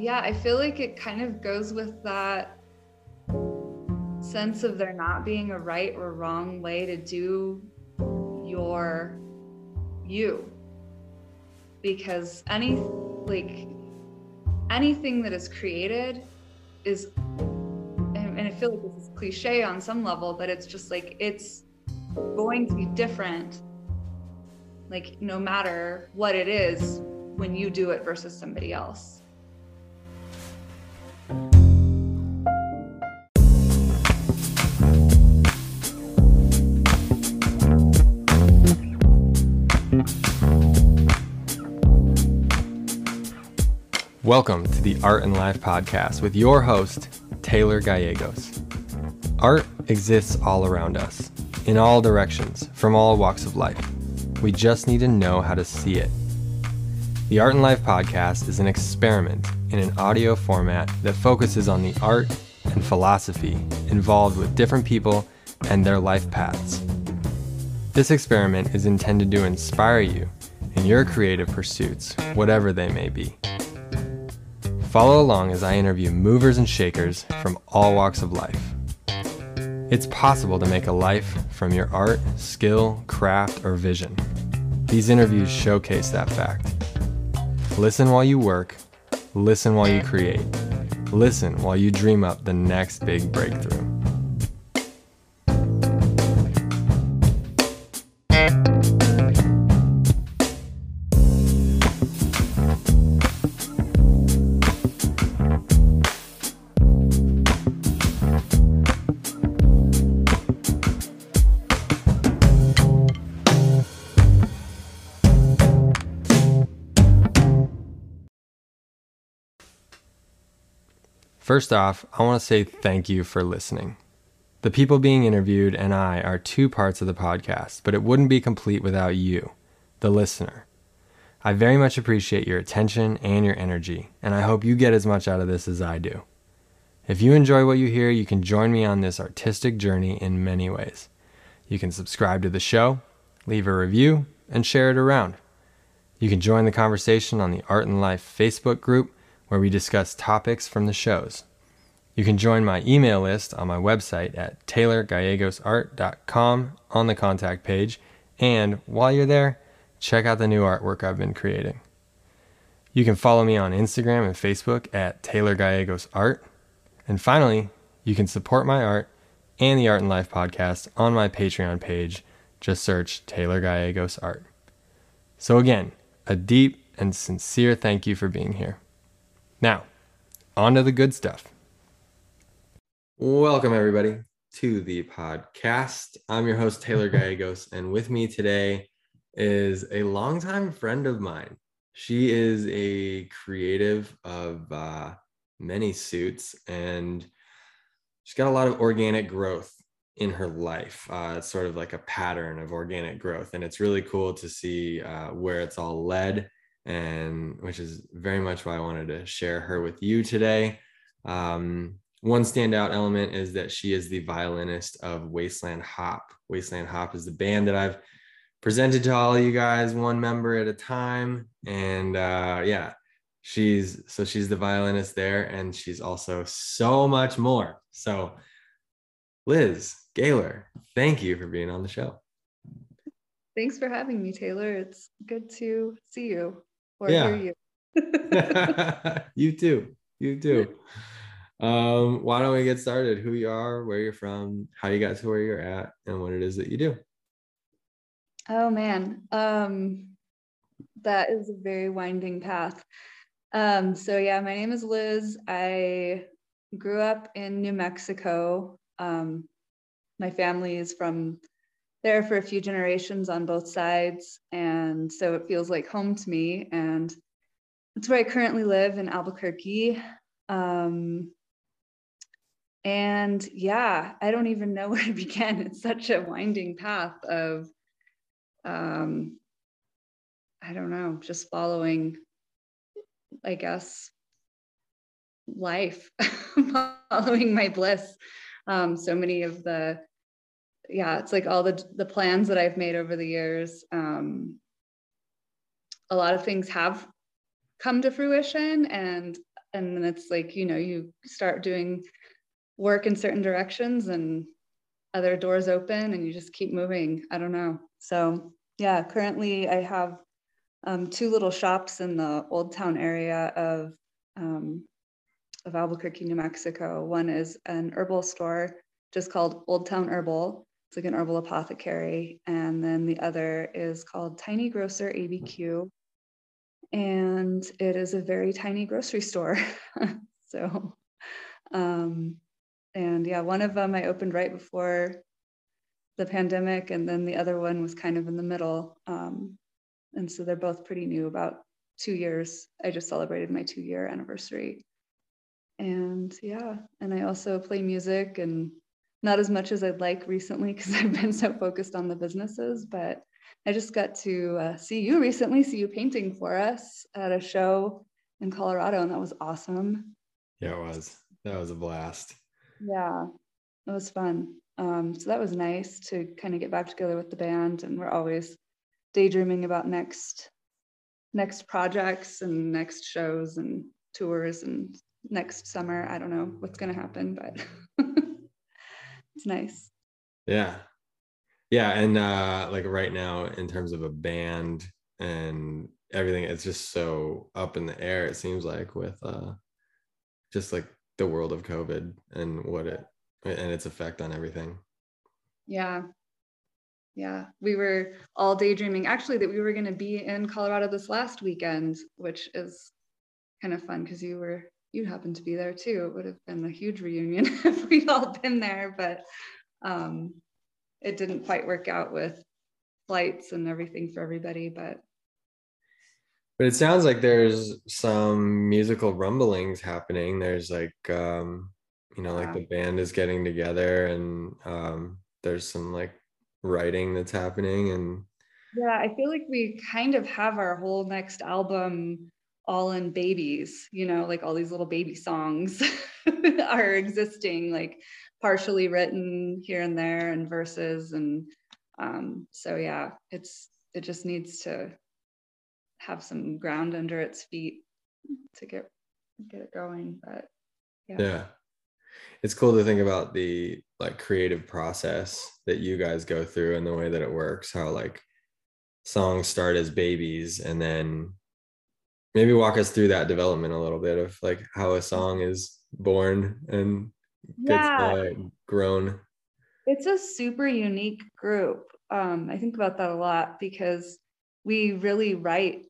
yeah, I feel like it kind of goes with that sense of there not being a right or wrong way to do your you. Because any, like, anything that is created is, and, and I feel like this is cliche on some level, but it's just like, it's going to be different, like, no matter what it is when you do it versus somebody else. Welcome to the Art and Life podcast with your host, Taylor Gallegos. Art exists all around us, in all directions, from all walks of life. We just need to know how to see it. The Art and Life podcast is an experiment in an audio format that focuses on the art and philosophy involved with different people and their life paths. This experiment is intended to inspire you in your creative pursuits, whatever they may be. Follow along as I interview movers and shakers from all walks of life. It's possible to make a life from your art, skill, craft, or vision. These interviews showcase that fact. Listen while you work, listen while you create, listen while you dream up the next big breakthrough. First off, I want to say thank you for listening. The people being interviewed and I are two parts of the podcast, but it wouldn't be complete without you, the listener. I very much appreciate your attention and your energy, and I hope you get as much out of this as I do. If you enjoy what you hear, you can join me on this artistic journey in many ways. You can subscribe to the show, leave a review, and share it around. You can join the conversation on the Art and Life Facebook group where we discuss topics from the shows. You can join my email list on my website at taylorgallegosart.com on the contact page, and while you're there, check out the new artwork I've been creating. You can follow me on Instagram and Facebook at Taylor Gallegos Art. And finally, you can support my art and the Art and Life podcast on my Patreon page. Just search Taylor Gallegos Art. So, again, a deep and sincere thank you for being here. Now, on to the good stuff. Welcome, everybody, to the podcast. I'm your host, Taylor Gallegos, and with me today is a longtime friend of mine. She is a creative of uh, many suits, and she's got a lot of organic growth in her life. Uh, it's sort of like a pattern of organic growth, and it's really cool to see uh, where it's all led and which is very much why I wanted to share her with you today. Um, one standout element is that she is the violinist of Wasteland Hop. Wasteland Hop is the band that I've presented to all of you guys, one member at a time. And uh, yeah, she's so she's the violinist there, and she's also so much more. So, Liz Gaylor, thank you for being on the show. Thanks for having me, Taylor. It's good to see you or yeah. hear you. you too. You too. Um, why don't we get started? Who you are, where you're from, how you got to where you're at, and what it is that you do. Oh man, um, that is a very winding path. Um, so yeah, my name is Liz. I grew up in New Mexico. Um, my family is from there for a few generations on both sides. And so it feels like home to me. And that's where I currently live in Albuquerque. Um, and yeah, I don't even know where to begin. It's such a winding path of, um, I don't know, just following, I guess, life, following my bliss. Um, so many of the yeah, it's like all the the plans that I've made over the years. Um, a lot of things have come to fruition, and and then it's like you know you start doing work in certain directions and other doors open and you just keep moving. I don't know. So yeah currently i have um, two little shops in the old town area of um, of albuquerque new mexico. One is an herbal store just called old town herbal. It's like an herbal apothecary. And then the other is called tiny grocer abq and it is a very tiny grocery store. so, um, and yeah, one of them I opened right before the pandemic, and then the other one was kind of in the middle. Um, and so they're both pretty new, about two years. I just celebrated my two year anniversary. And yeah, and I also play music and not as much as I'd like recently because I've been so focused on the businesses, but I just got to uh, see you recently, see you painting for us at a show in Colorado, and that was awesome. Yeah, it was. That was a blast. Yeah, it was fun. Um, so that was nice to kind of get back together with the band, and we're always daydreaming about next next projects and next shows and tours and next summer. I don't know what's going to happen, but it's nice. Yeah, yeah and uh like right now in terms of a band and everything it's just so up in the air it seems like with uh just like the world of covid and what it and its effect on everything. Yeah. Yeah. We were all daydreaming actually that we were going to be in colorado this last weekend which is kind of fun because you were you happened to be there too. It would have been a huge reunion if we'd all been there but um it didn't quite work out with flights and everything for everybody, but but it sounds like there's some musical rumblings happening. There's like um, you know, like the band is getting together and um there's some like writing that's happening and yeah, I feel like we kind of have our whole next album all in babies, you know, like all these little baby songs are existing. Like partially written here and there and verses and um, so yeah it's it just needs to have some ground under its feet to get get it going but yeah yeah it's cool to think about the like creative process that you guys go through and the way that it works how like songs start as babies and then maybe walk us through that development a little bit of like how a song is born and yeah. gets uh, grown. It's a super unique group. Um, I think about that a lot because we really write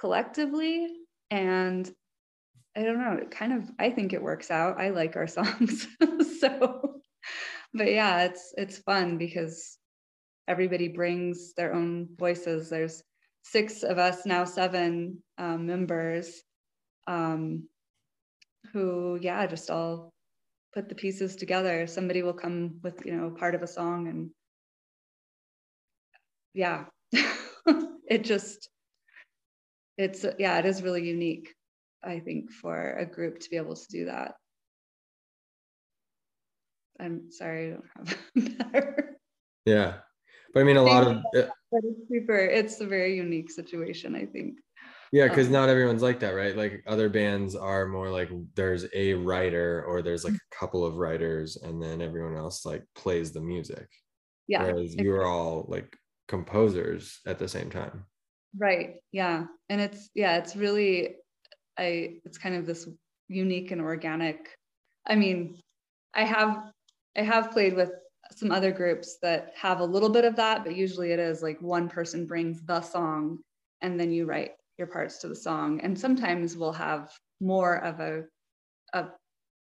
collectively and I don't know, it kind of I think it works out. I like our songs. so but yeah, it's it's fun because everybody brings their own voices. There's six of us now, seven um, members um, who, yeah, just all put the pieces together somebody will come with you know part of a song and yeah it just it's yeah it is really unique i think for a group to be able to do that. I'm sorry i don't have better yeah but i mean a lot of it, it's super it's a very unique situation i think. Yeah because um, not everyone's like that right? Like other bands are more like there's a writer or there's like a couple of writers and then everyone else like plays the music. Yeah whereas you're all like composers at the same time right yeah and it's yeah it's really i it's kind of this unique and organic i mean i have i have played with some other groups that have a little bit of that but usually it is like one person brings the song and then you write your parts to the song. And sometimes we'll have more of a, a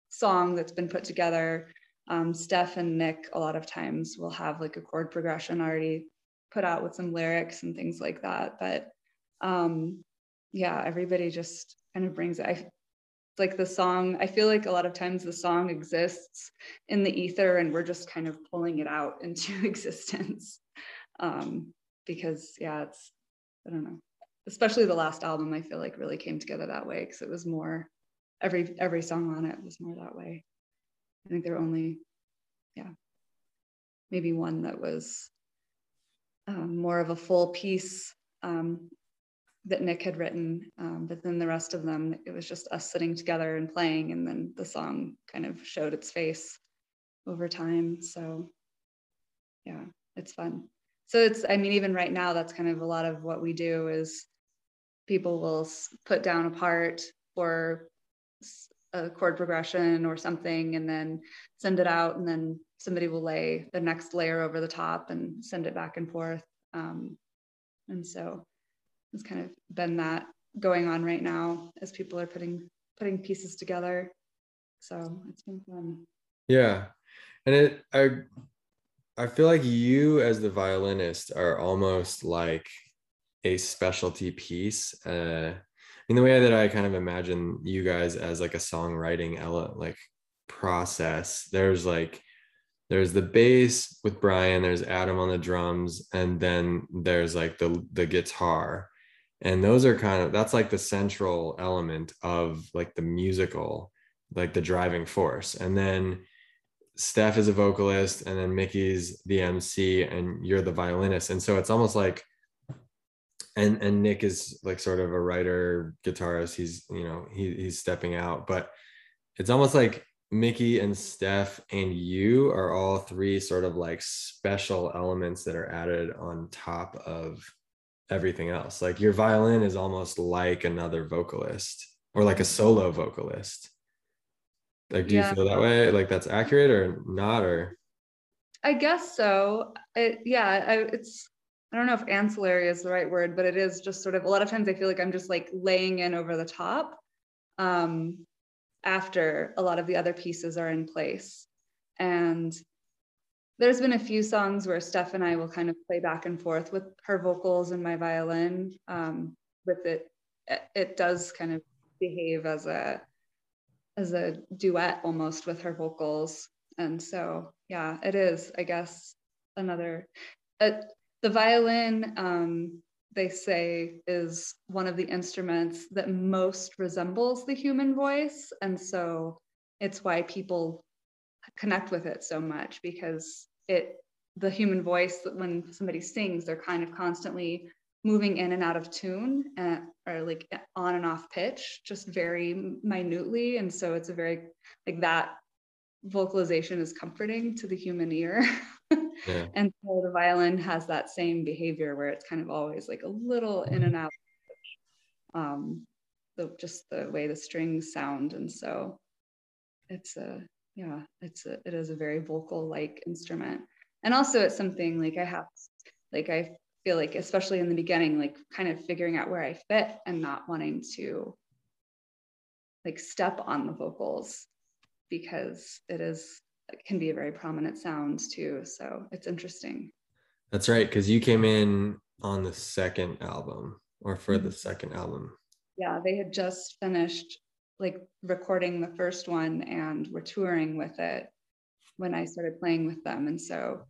song that's been put together. Um, Steph and Nick, a lot of times, will have like a chord progression already put out with some lyrics and things like that. But um, yeah, everybody just kind of brings it. I, like the song, I feel like a lot of times the song exists in the ether and we're just kind of pulling it out into existence. Um, because yeah, it's, I don't know especially the last album i feel like really came together that way because it was more every every song on it was more that way i think there were only yeah maybe one that was um, more of a full piece um, that Nick had written. Um, but then the rest of them, it was just us sitting together and playing, and then the song kind of showed its face over time. So yeah, it's fun. So it's, I mean, even right now, that's kind of a lot of what we do is people will put down a part or a chord progression or something and then send it out. And then somebody will lay the next layer over the top and send it back and forth. Um, and so it's kind of been that going on right now as people are putting putting pieces together. So it's been fun. Yeah. And it i i feel like you as the violinist are almost like a specialty piece uh in the way that I kind of imagine you guys as like a songwriting like process, there's like there's the bass with Brian, there's Adam on the drums, and then there's like the the guitar. And those are kind of that's like the central element of like the musical, like the driving force. And then Steph is a vocalist, and then Mickey's the MC, and you're the violinist. And so it's almost like and and Nick is like sort of a writer guitarist. He's you know he he's stepping out, but it's almost like Mickey and Steph and you are all three sort of like special elements that are added on top of everything else. Like your violin is almost like another vocalist or like a solo vocalist. Like, do yeah. you feel that way? Like that's accurate or not? Or I guess so. It, yeah, I, it's I don't know if ancillary is the right word, but it is just sort of a lot of times I feel like I'm just like laying in over the top um, after a lot of the other pieces are in place. And there's been a few songs where Steph and I will kind of play back and forth with her vocals and my violin. Um, with it, it does kind of behave as a as a duet almost with her vocals. And so, yeah, it is, I guess, another. The violin, um, they say, is one of the instruments that most resembles the human voice. And so it's why people connect with it so much because it, the human voice, when somebody sings, they're kind of constantly moving in and out of tune uh, or like on and off pitch just very minutely and so it's a very like that vocalization is comforting to the human ear. yeah. And so the violin has that same behavior where it's kind of always like a little in and out. Um, the, just the way the strings sound. And so it's a, yeah, it's a, it is a very vocal like instrument. And also it's something like I have, like I feel like, especially in the beginning, like kind of figuring out where I fit and not wanting to like step on the vocals because it is it can be a very prominent sound too. So it's interesting. That's right, because you came in on the second album or for mm-hmm. the second album. Yeah, they had just finished like recording the first one and were touring with it when I started playing with them. And so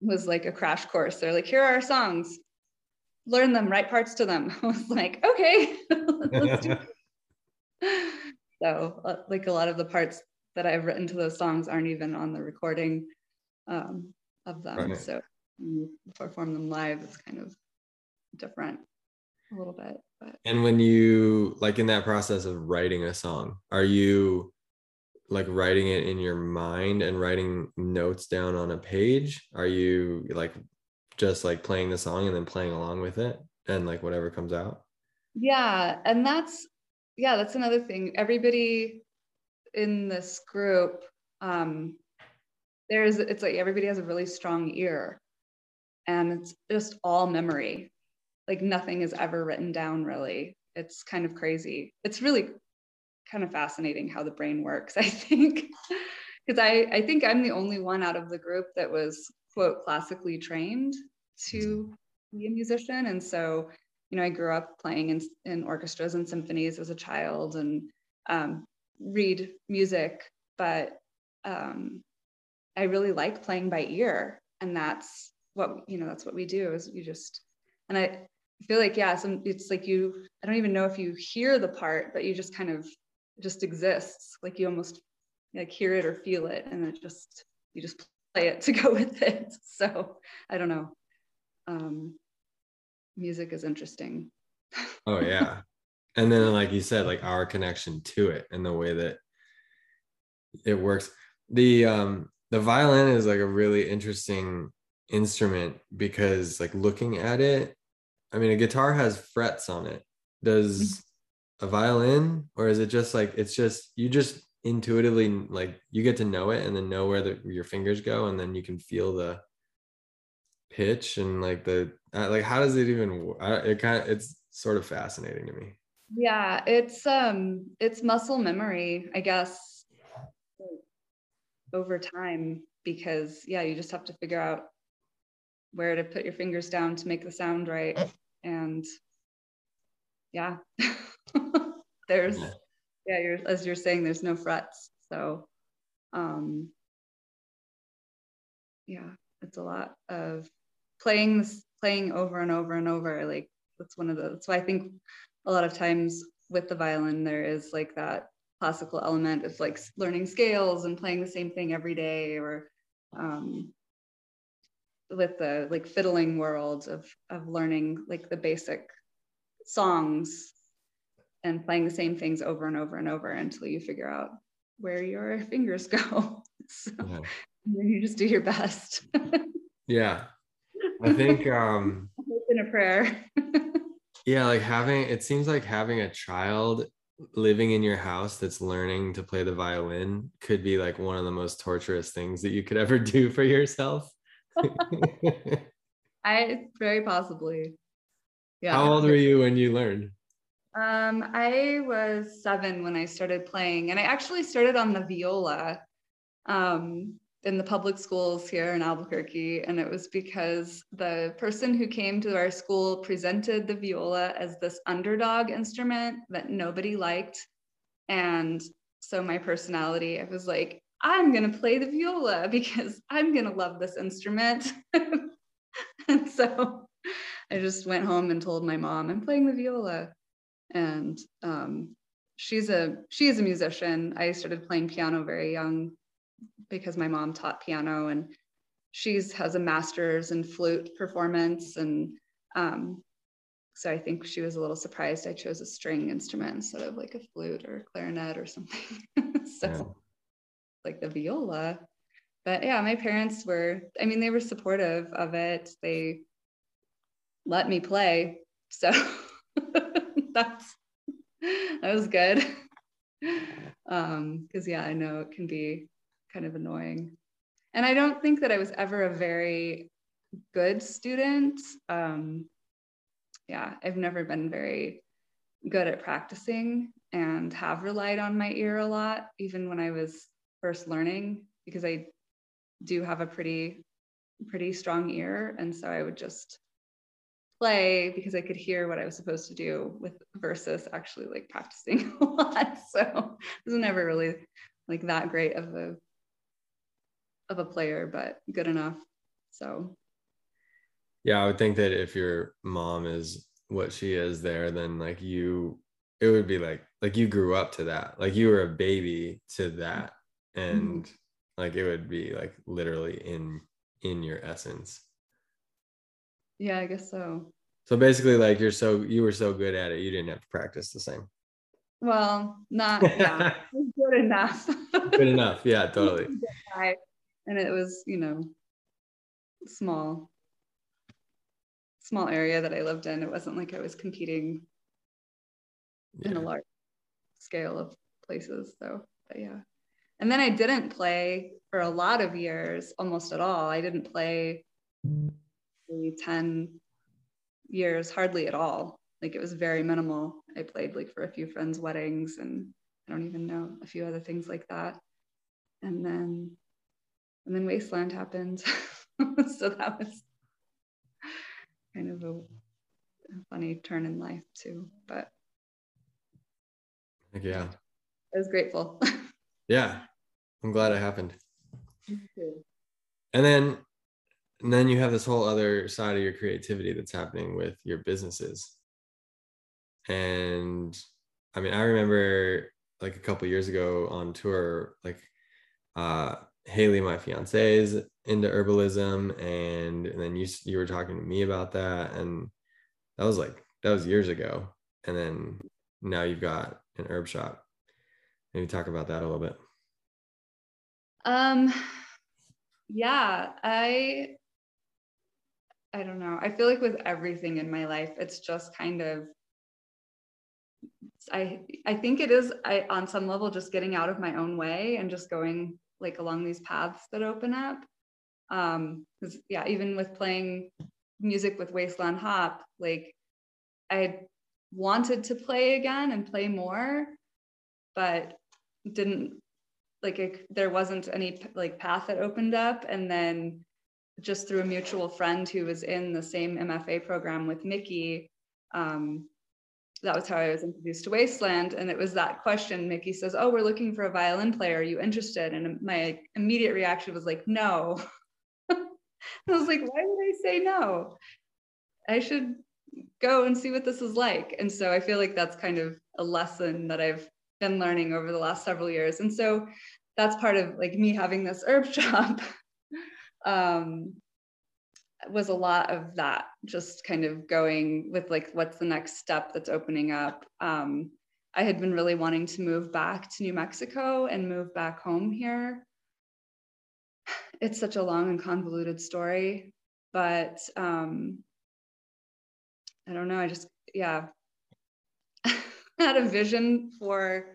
it was like a crash course. They're like, here are our songs, learn them, write parts to them. I was like, okay, let's do it. so uh, like a lot of the parts that I've written to those songs aren't even on the recording um, of them. Right. So you perform them live, it's kind of different a little bit. But. And when you like in that process of writing a song, are you like writing it in your mind and writing notes down on a page? Are you like just like playing the song and then playing along with it and like whatever comes out? Yeah, and that's yeah, that's another thing. Everybody in this group, um, there's it's like everybody has a really strong ear, and it's just all memory. Like nothing is ever written down really. It's kind of crazy. It's really kind of fascinating how the brain works, I think. Because I, I think I'm the only one out of the group that was quote classically trained to be a musician. And so, you know, I grew up playing in, in orchestras and symphonies as a child and um, read music, but um, I really like playing by ear, and that's what you know. That's what we do. Is you just and I feel like yeah, some it's like you. I don't even know if you hear the part, but you just kind of just exists. Like you almost like hear it or feel it, and it just you just play it to go with it. So I don't know. Um, music is interesting. oh yeah and then like you said like our connection to it and the way that it works. The um the violin is like a really interesting instrument because like looking at it i mean a guitar has frets on it. Does a violin or is it just like it's just you just intuitively like you get to know it and then know where the, your fingers go and then you can feel the pitch and like the uh, like how does it even I, it kind of it's sort of fascinating to me yeah it's um it's muscle memory i guess over time because yeah you just have to figure out where to put your fingers down to make the sound right and yeah. There's yeah. you're as you're saying there's no frets so um yeah it's a lot of playing this playing over and over and over like that's one of the that's why i think a lot of times with the violin there is like that classical element. Of like learning scales and playing the same thing every day or um, with the like fiddling world of of learning like the basic songs and playing the same things over and over and over until you figure out where your fingers go. So then you just do your best. Yeah. I think um in a prayer yeah like having it seems like having a child living in your house that's learning to play the violin could be like one of the most torturous things that you could ever do for yourself. I very possibly. Yeah. How old were you when you learned? Um i was seven when i started playing and i actually started on the viola. Um in the public schools here in Albuquerque. And it was because the person who came to our school presented the viola as this underdog instrument that nobody liked. And so my personality, I was like, I'm going to play the viola because I'm going to love this instrument. and so I just went home and told my mom, I'm playing the viola. And um, she's a she is a musician. I started playing piano very young because my mom taught piano and she's has a master's in flute performance and um, so I think she was a little surprised I chose a string instrument instead of like a flute or a clarinet or something. so yeah. like the viola. But yeah, my parents were, I mean, they were supportive of it. They let me play. So that's that was good. Um, because yeah, I know it can be kind of annoying. And I don't think that I was ever a very good student. Um, yeah, I've never been very good at practicing and have relied on my ear a lot, even when I was first learning, because I do have a pretty, pretty strong ear. And so I would just play because I could hear what I was supposed to do with versus actually like practicing a lot. So it was never really like that great of a of a player, but good enough. So yeah, I would think that if your mom is what she is there, then like you it would be like like you grew up to that. Like you were a baby to that. And mm-hmm. like it would be like literally in in your essence. Yeah, I guess so. So basically like you're so you were so good at it, you didn't have to practice the same. Well, not yeah, good enough. good enough. Yeah, totally and it was you know small small area that i lived in. It wasn't like i was competing yeah. in a large scale of places so but yeah. And then i didn't play for a lot of years almost at all. I didn't play maybe 10 years hardly at all. Like it was very minimal. I played like for a few friends weddings and i don't even know a few other things like that. And then and then Wasteland happened. so that was kind of a, funny turn in life too. But yeah, I was grateful. yeah, I'm glad it happened. And then, and then you have this whole other side of your creativity that's happening with your businesses. And I mean, I remember like a couple years ago on tour, like uh Haley, my fiance, is into herbalism, and, and then you you were talking to me about that, and that was like that was years ago. and then now you've got an herb shop. Maybe talk about that a little bit. Um, yeah, I, I don't know. I feel like with everything in my life, it's just kind of, I, I think it is I, on some level just getting out of my own way and just going like along these paths that open up. Um, because yeah, even with playing music with Wasteland Hop, like I wanted to play again and play more, but didn't like it, there wasn't any like path that opened up and then just through a mutual friend who was in the same mfa program with mickey um, that was how i was introduced to wasteland. And it was that question mickey says oh we're looking for a violin player. Are you interested? And my immediate reaction was like no. I was like why would i say no? I should go and see what this is like. And so i feel like that's kind of a lesson that i've been learning over the last several years. And so that's part of like me having this herb shop. Um, was a lot of that, just kind of going with like, what's the next step that's opening up. Um, I had been really wanting to move back to New Mexico and move back home here. It's such a long and convoluted story, but um, I don't know. I just, yeah, had a vision for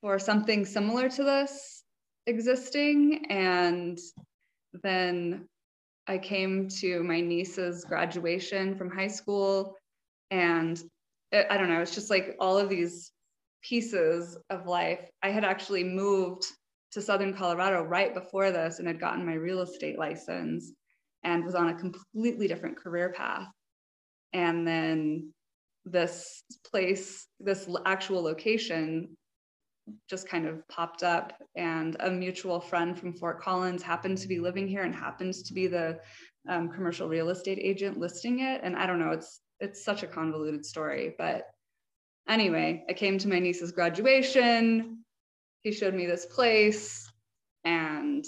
for something similar to this existing and then I came to my niece's graduation from high school and it, I don't know it's just like all of these pieces of life. I had actually moved to southern Colorado right before this and had gotten my real estate license and was on a completely different career path. And then this place this actual location just kind of popped up and a mutual friend from fort collins happened to be living here and happens to be the um, commercial real estate agent listing it. And i don't know it's it's such a convoluted story but anyway i came to my niece's graduation. He showed me this place and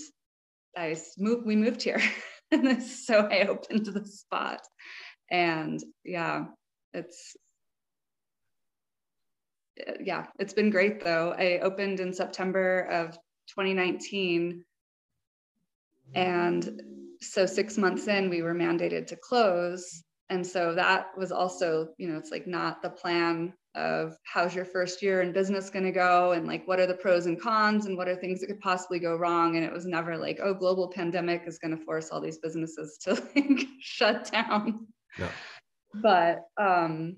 i moved we moved here. And so i opened the spot and yeah it's yeah it's been great though. I opened in september of 2019 and so six months in we were mandated to close. And so that was also you know it's like not the plan of how's your first year in business going to go? And like what are the pros and cons? And what are things that could possibly go wrong? And it was never like oh global pandemic is going to force all these businesses to like shut down. No but um,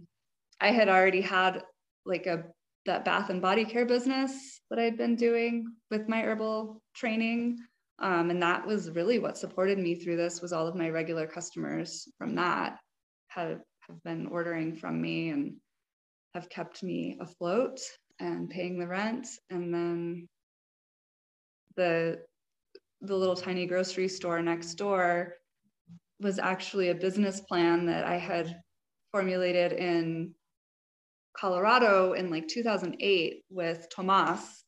I had already had like a that bath and body care business that I'd been doing with my herbal training. Um, and that was really what supported me through this was all of my regular customers from that have, have been ordering from me and have kept me afloat and paying the rent. And then the the little tiny grocery store next door was actually a business plan that I had formulated in Colorado in like 2008 with Tomas,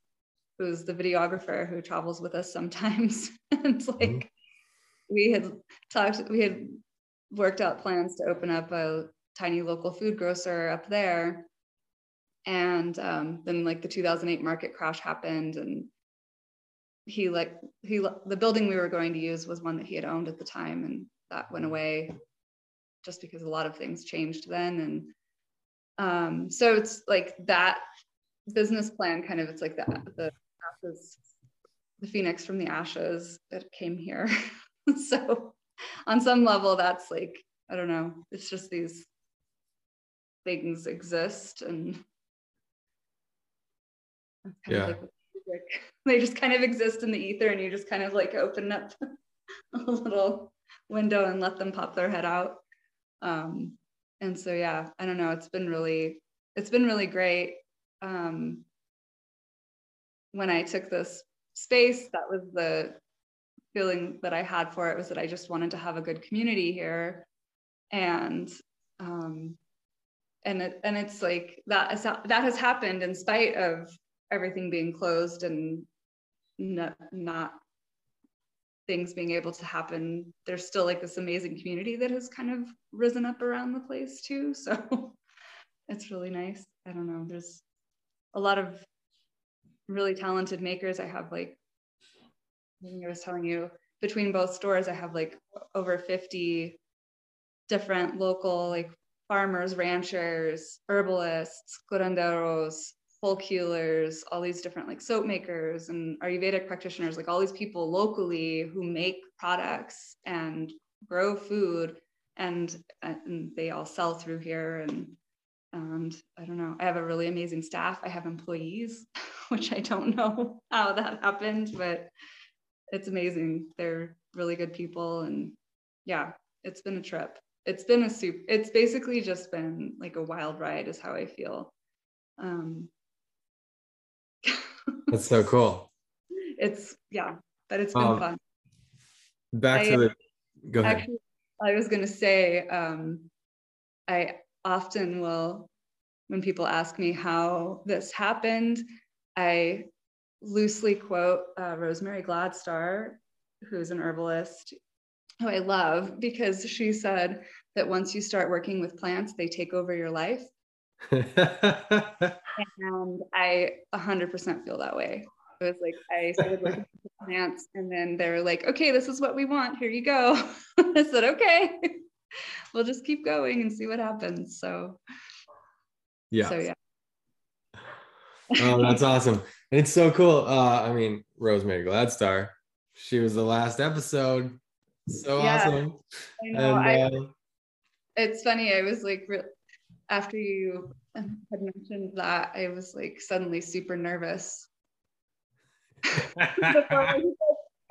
who's the videographer who travels with us sometimes. and like mm-hmm. we had talked, we had worked out plans to open up a tiny local food grocer up there. And um, then like the 2008 market crash happened and he like he the building we were going to use was one that he had owned at the time and that went away just because a lot of things changed then and um, so it's like that business plan kind of it's like that the ashes the phoenix from the ashes that came here. So on some level that's like i don't know it's just these things exist and yeah. Like they just kind of exist in the ether and you just kind of like open up a little window and let them pop their head out. Um, and so yeah i don't know it's been really it's been really great um, when i took this space that was the feeling that i had for it was that i just wanted to have a good community here. And um, and it, and it's like that is, that has happened in spite of everything being closed and not, not things being able to happen, there's still like this amazing community that has kind of risen up around the place too. So it's really nice. I don't know. There's a lot of really talented makers. I have like, I was telling you, between both stores, I have like over 50 different local like farmers, ranchers, herbalists, curanderos, folk healers, all these different like soap makers and Ayurvedic practitioners, like all these people locally who make products and grow food and, and they all sell through here and and I don't know. I have a really amazing staff. I have employees, which I don't know how that happened, but it's amazing. They're really good people. And yeah, it's been a trip. It's been a soup. It's basically just been like a wild ride, is how I feel. Um, That's so cool. It's yeah, but it's been um, fun. Back to I, the go ahead. Actually, I was gonna say, um, I often will, when people ask me how this happened, I loosely quote uh, Rosemary Gladstar, who's an herbalist, who I love because she said that once you start working with plants, they take over your life. and I 100% feel that way. It was like I started working with plants, and then they were like, "Okay, this is what we want. Here you go." I said, "Okay, we'll just keep going and see what happens." So, yeah. So yeah. oh, that's awesome. And It's so cool. Uh, I mean, Rosemary Gladstar, she was the last episode. So yeah, awesome. I know. And, I, uh, it's funny. I was like, after you had mentioned that, I was like suddenly super nervous. oh,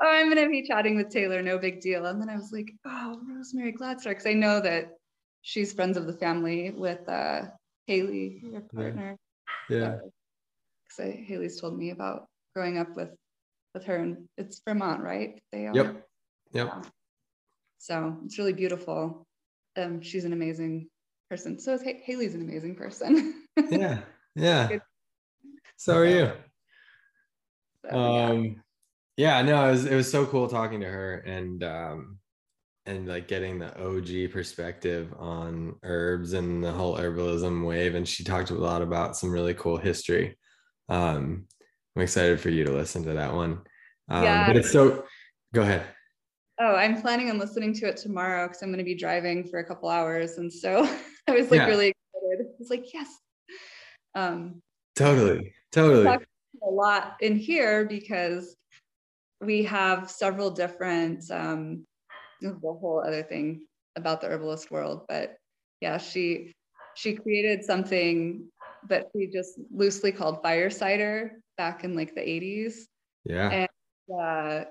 I'm gonna be chatting with Taylor, no big deal. And then I was like, oh, Rosemary Gladstar, because I know that she's friends of the family with uh, Haley, your partner. Yeah. yeah. Because Haley's told me about growing up with with her, and it's Vermont, right? They are. Yep. Yep. Yeah. So it's really beautiful. Um, she's an amazing person. So is Haley's an amazing person. yeah. Yeah. So are you. So, um yeah. yeah, no, it was it was so cool talking to her and um and like getting the OG perspective on herbs and the whole herbalism wave. And she talked a lot about some really cool history. Um, I'm excited for you to listen to that one. Um, yeah. But it's so, go ahead. Oh, I'm planning on listening to it tomorrow because I'm going to be driving for a couple hours. And so I was like yeah. really excited. I was like, yes. Um, totally. Totally. A lot in here because we have several different, um, the whole other thing about the herbalist world. But yeah, she, she created something that she just loosely called fire cider back in like the 80s. Yeah. And uh,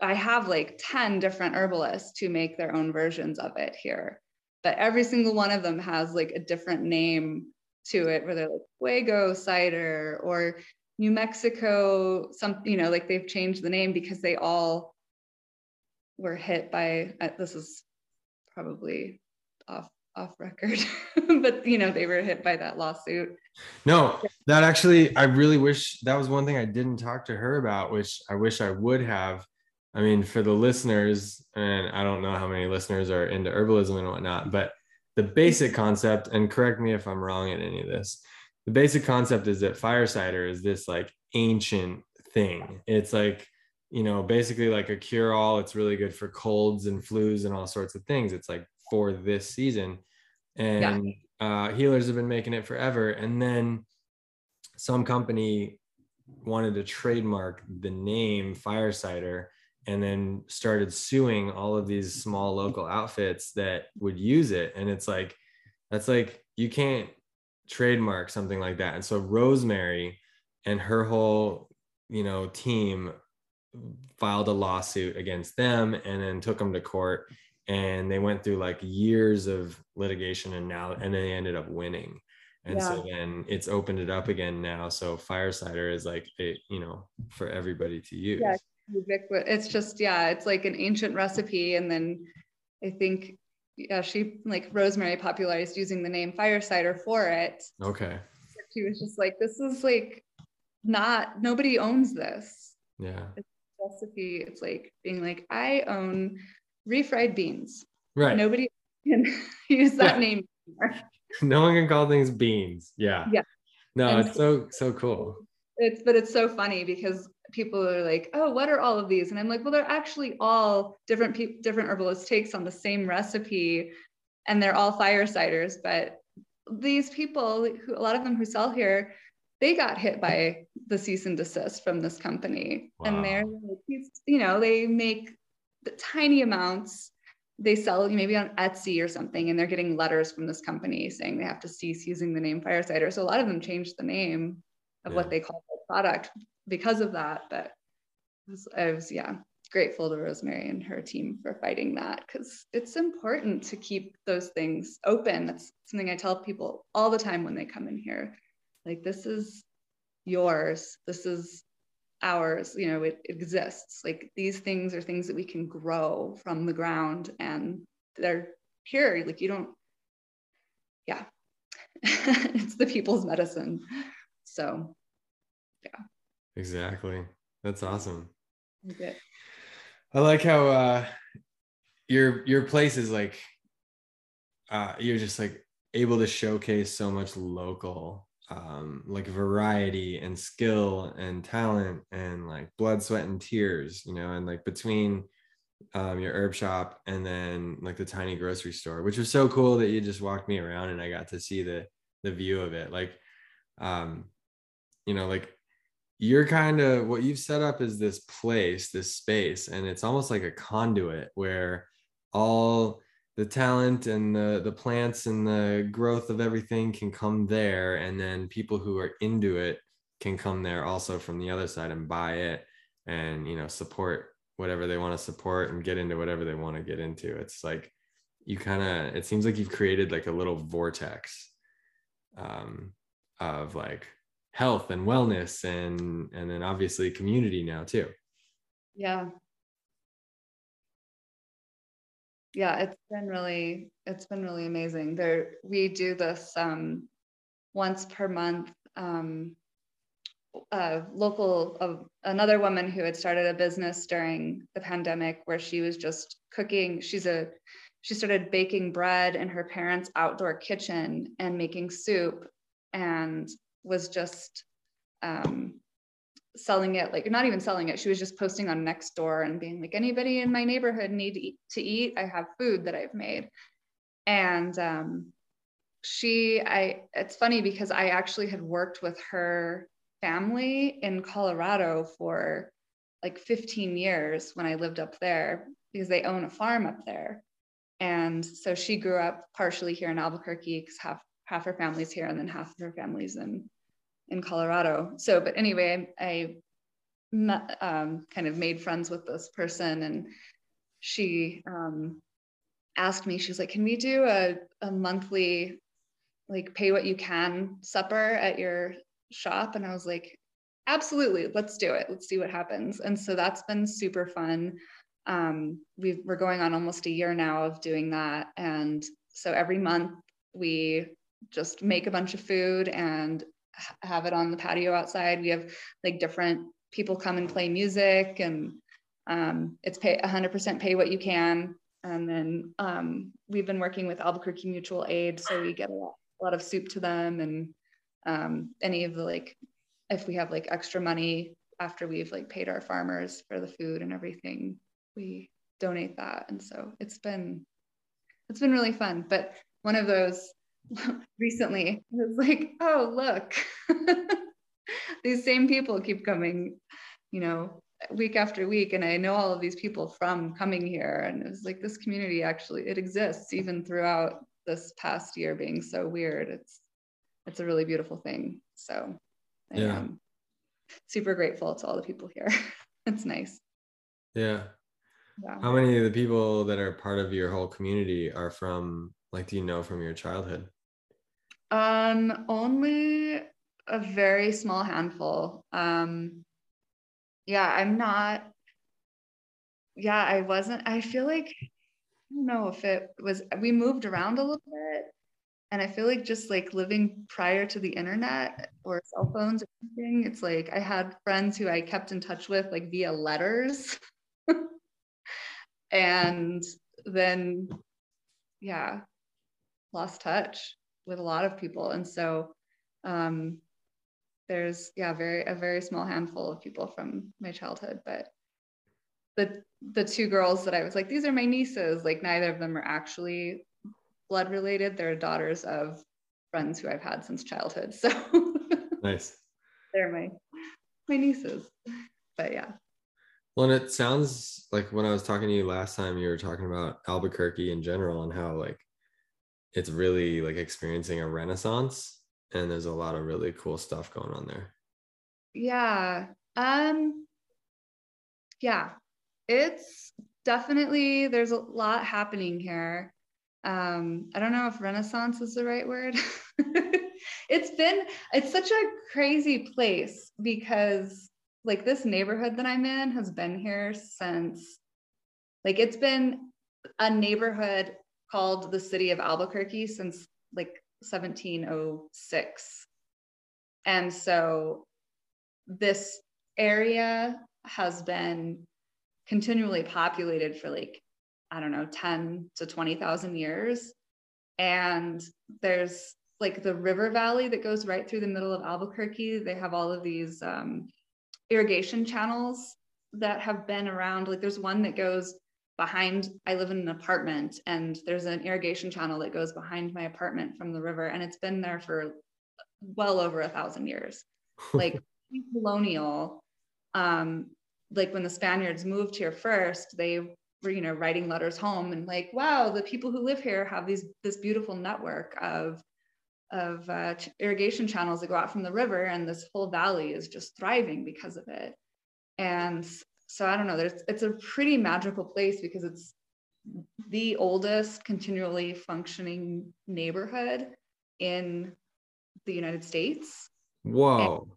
I have like 10 different herbalists who make their own versions of it here. But every single one of them has like a different name to it, where they're like Fuego cider or New Mexico, some, you know, like they've changed the name because they all were hit by, uh, this is probably off off record but you know they were hit by that lawsuit. No that actually i really wish that was one thing i didn't talk to her about which i wish i would have i mean for the listeners and i don't know how many listeners are into herbalism and whatnot but the basic concept and correct me if i'm wrong in any of this the basic concept is that fire cider is this like ancient thing. It's like you know basically like a cure all it's really good for colds and flus and all sorts of things. It's like for this season. And yeah. uh, healers have been making it forever. And then some company wanted to trademark the name fire cider and then started suing all of these small local outfits that would use it. And it's like that's like you can't trademark something like that. And so rosemary and her whole you know team filed a lawsuit against them and then took them to court. And they went through like years of litigation and now and they ended up winning. And yeah. so then it's opened it up again now. So fire cider is like it you know for everybody to use. yeah it's just yeah it's like an ancient recipe and then i think yeah she like rosemary popularized using the name fire cider for it okay she was just like this is like not nobody owns this yeah it's recipe. It's like being like, I own refried beans. Right. Nobody can use that Yeah. name. anymore. no one can call things beans. Yeah. Yeah. No, And it's so so cool. It's but it's so funny because people are like, oh, what are all of these? And I'm like, well, they're actually all different people, different herbalist takes on the same recipe, and they're all fire ciders. But these people, who a lot of them who sell here, they got hit by the cease and desist from this company, and they're like, you know, they make the tiny amounts. They sell maybe on Etsy or something, and they're getting letters from this company saying they have to cease using the name fire cider. So a lot of them changed the name of Yeah. what they call their product because of that. But I was, I was, yeah, grateful to Rosemary and her team for fighting that because it's important to keep those things open. That's something I tell people all the time when they come in here. Like, this is yours. This is ours. You know, it, exists. Like, these things are things that we can grow from the ground and they're here. Like, you don't, yeah. it's the people's medicine. So, Exactly. That's awesome. okay. I like how uh your your place is like uh you're just like able to showcase so much local um like variety and skill and talent and like blood sweat and tears you know and like between um your herb shop and then like the tiny grocery store which was so cool that you just walked me around and I got to see the the view of it like um you know like you're kind of what you've set up is this place this space and it's almost like a conduit where all the talent and the the plants and the growth of everything can come there and then people who are into it can come there also from the other side and buy it and you know support whatever they want to support and get into whatever they want to get into. It's like you kind of it seems like you've created like a little vortex um of like health and wellness and and then obviously community now too Yeah. Yeah, it's been really it's been really amazing. There we do this um once per month um uh local of another woman who had started a business during the pandemic where she was just cooking she's a she started baking bread in her parents outdoor kitchen and making soup and was just um selling it like not even selling it she was just posting on Nextdoor and being like anybody in my neighborhood need to eat, to eat? I have food that i've made. And um, she i it's funny because i actually had worked with her family in colorado for like 15 years when i lived up there because they own a farm up there. And so she grew up partially here in albuquerque because half half her family's here and then half of her family's in in Colorado. So, but anyway, I, I met, um, kind of made friends with this person, and she um, asked me, she's like, "Can we do a, a monthly, like, pay what you can supper at your shop?" And I was like, "Absolutely, let's do it. Let's see what happens." And so that's been super fun. Um, we we're going on almost a year now of doing that, and so every month we just make a bunch of food and have it on the patio outside. We have like different people come and play music and um, it's pay 100% pay what you can. And then um, we've been working with Albuquerque Mutual Aid. So we get a lot, a lot of soup to them and um, any of the like, if we have like extra money after we've like paid our farmers for the food and everything, we donate that. And so it's been, it's been really fun. But one of those recently it was like oh look. These same people keep coming you know week after week and i know all of these people from coming here and it was like this community actually it exists even throughout this past year being so weird. It's it's a really beautiful thing. So I Yeah. am super grateful to all the people here. It's nice. Yeah. Yeah. How many of the people that are part of your whole community are from like do you know from your childhood Um, only a very small handful. Um, yeah, I'm not. Yeah, I wasn't. I feel like I don't know if it was. We moved around a little bit, and I feel like just like living prior to the internet or cell phones or anything, it's like I had friends who I kept in touch with like via letters. and then, yeah, lost touch with a lot of people. And so um, there's, yeah, very, a very small handful of people from my childhood, but the, the two girls that I was like, these are my nieces, like neither of them are actually blood related. They're daughters of friends who I've had since childhood. So nice. They're my my nieces. But yeah. Well, and it sounds like when I was talking to you last time, you were talking about Albuquerque in general and how like it's really like experiencing a renaissance and there's a lot of really cool stuff going on there. Yeah. Um yeah. It's definitely there's a lot happening here um, I don't know if Renaissance is the right word. it's been, it's such a crazy place because like this neighborhood that I'm in has been here since, like, it's been a neighborhood called the city of Albuquerque since like 1706. And so this area has been continually populated for like I don't know, 10 to 20,000 years. And there's like the river valley that goes right through the middle of Albuquerque. They have all of these um, irrigation channels that have been around. Like there's one that goes behind, I live in an apartment, and there's an irrigation channel that goes behind my apartment from the river. And it's been there for well over a thousand years. Like colonial, um, like when the Spaniards moved here first, they were you know writing letters home and like wow the people who live here have these this beautiful network of of uh, irrigation channels that go out from the river and this whole valley is just thriving because of it and so i don't know there's it's a pretty magical place because it's the oldest continually functioning neighborhood in the united states. Whoa. And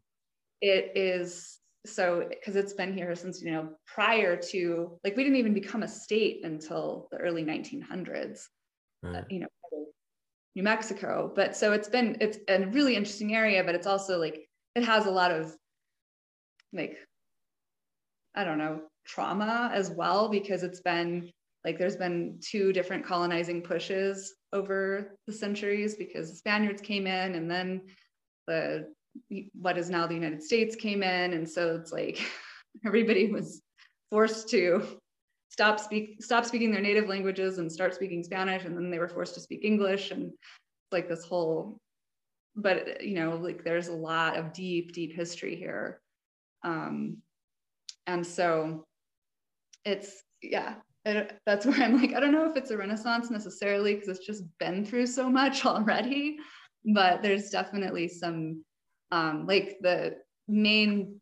it is so because it's been here since you know prior to like we didn't even become a state until the early 1900s right. uh, you know new mexico. But so it's been it's a really interesting area but it's also like it has a lot of like i don't know trauma as well because it's been like there's been two different colonizing pushes over the centuries because the spaniards came in and then the what is now the United States came in. And so it's like everybody was forced to stop speak stop speaking their native languages and start speaking Spanish. And then they were forced to speak English and like this whole, but you know, like there's a lot of deep, deep history here. Um, and so it's, yeah, it, that's where I'm like, I don't know if it's a renaissance necessarily because it's just been through so much already, but there's definitely some um, like the main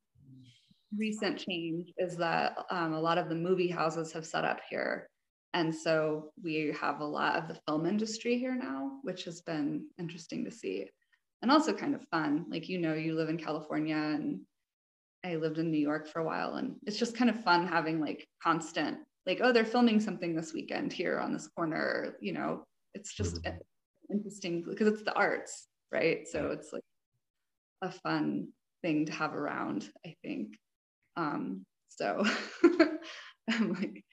recent change is that um, a lot of the movie houses have set up here. And so we have a lot of the film industry here now, which has been interesting to see and also kind of fun. Like, you know, you live in California and I lived in New York for a while, and it's just kind of fun having like constant, like, oh, they're filming something this weekend here on this corner. You know, it's just mm-hmm. interesting because it's the arts, right? So it's like a fun thing to have around, I think. Um, so I'm like,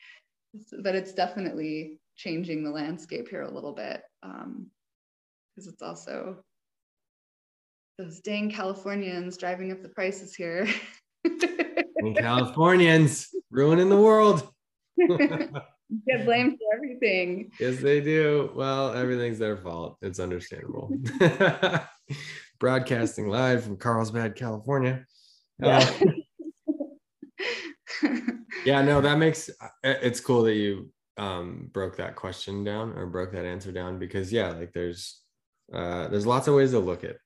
but it's definitely changing the landscape here a little bit because um, it's also those dang Californians driving up the prices here. and Californians ruining the world. Get blamed for everything. Yes, they do. Well, everything's their fault. It's understandable broadcasting live from Carlsbad, California. Yeah. Uh, yeah, no, that makes uh, it's cool that you um, broke that question down or broke that answer down because yeah, like there's uh, there's lots of ways to look at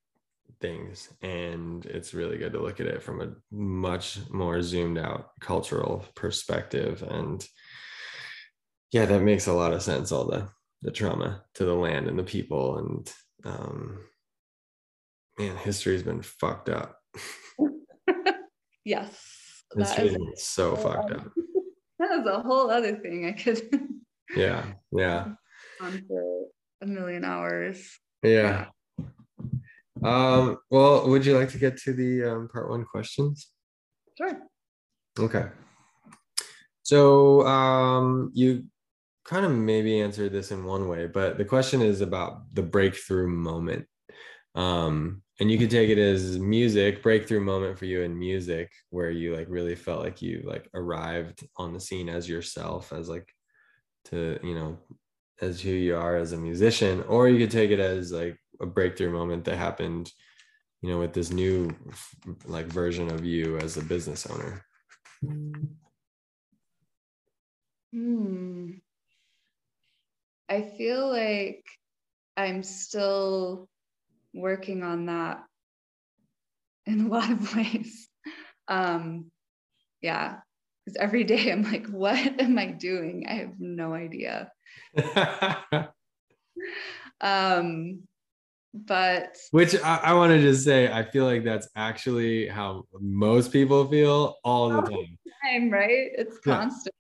things and it's really good to look at it from a much more zoomed out cultural perspective and yeah that makes a lot of sense all the the trauma to the land and the people and um man, history's been fucked up. yes. History is so fucked up. That is a whole other thing I could Yeah. Yeah. On for a million hours. Yeah. Um, well, would you like to get to the um, part one questions? Sure. Okay. So um, you kind of maybe answered this in one way, but the question is about the breakthrough moment. Um, and you could take it as music, breakthrough moment for you in music, where you like really felt like you like arrived on the scene as yourself, as like to, you know, as who you are as a musician, or you could take it as like a breakthrough moment that happened, you know, with this new like version of you as a business owner. Hmm. I feel like I'm still working on that in a lot of ways. Um, yeah, because every day I'm like, what am I doing? I have no idea. um, but which I, I want to just say, I feel like that's actually how most people feel all the time. time right? It's constant.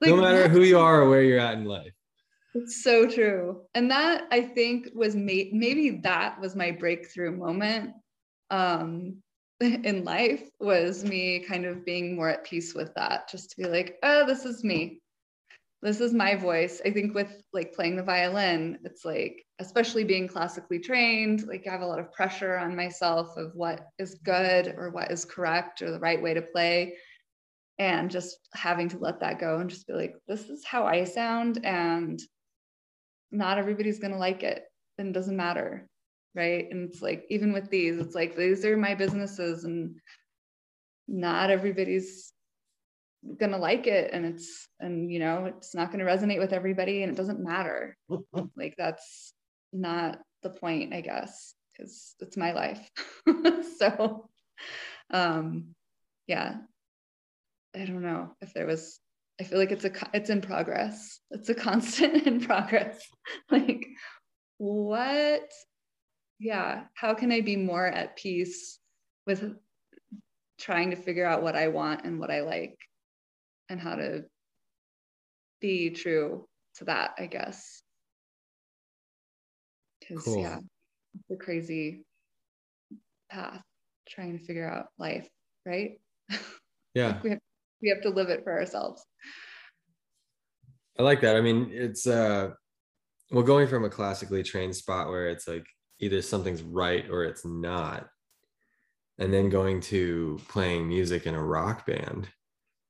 Yeah. Like, no matter who you are or where you're at in life. It's so true. And that I think was may- maybe that was my breakthrough moment um, in life was me kind of being more at peace with that, just to be like, oh, this is me. This is my voice. I think with like playing the violin, it's like, especially being classically trained, like I have a lot of pressure on myself of what is good or what is correct or the right way to play. And just having to let that go and just be like, this is how I sound. And not everybody's going to like it and it doesn't matter right and it's like even with these it's like these are my businesses and not everybody's to like it and it's and you know it's not to resonate with everybody and it doesn't matter like that's not the point i guess because it's my life so um yeah i don't know if there was I feel like it's a it's in progress. It's a constant in progress. like what yeah, how can I be more at peace with trying to figure out what I want and what I like and how to be true to that, I guess. Cuz cool. yeah, it's a crazy path trying to figure out life, right? Yeah. we have we have to live it for ourselves. I like that. I mean, it's uh well going from a classically trained spot where it's like either something's right or it's not. And then going to playing music in a rock band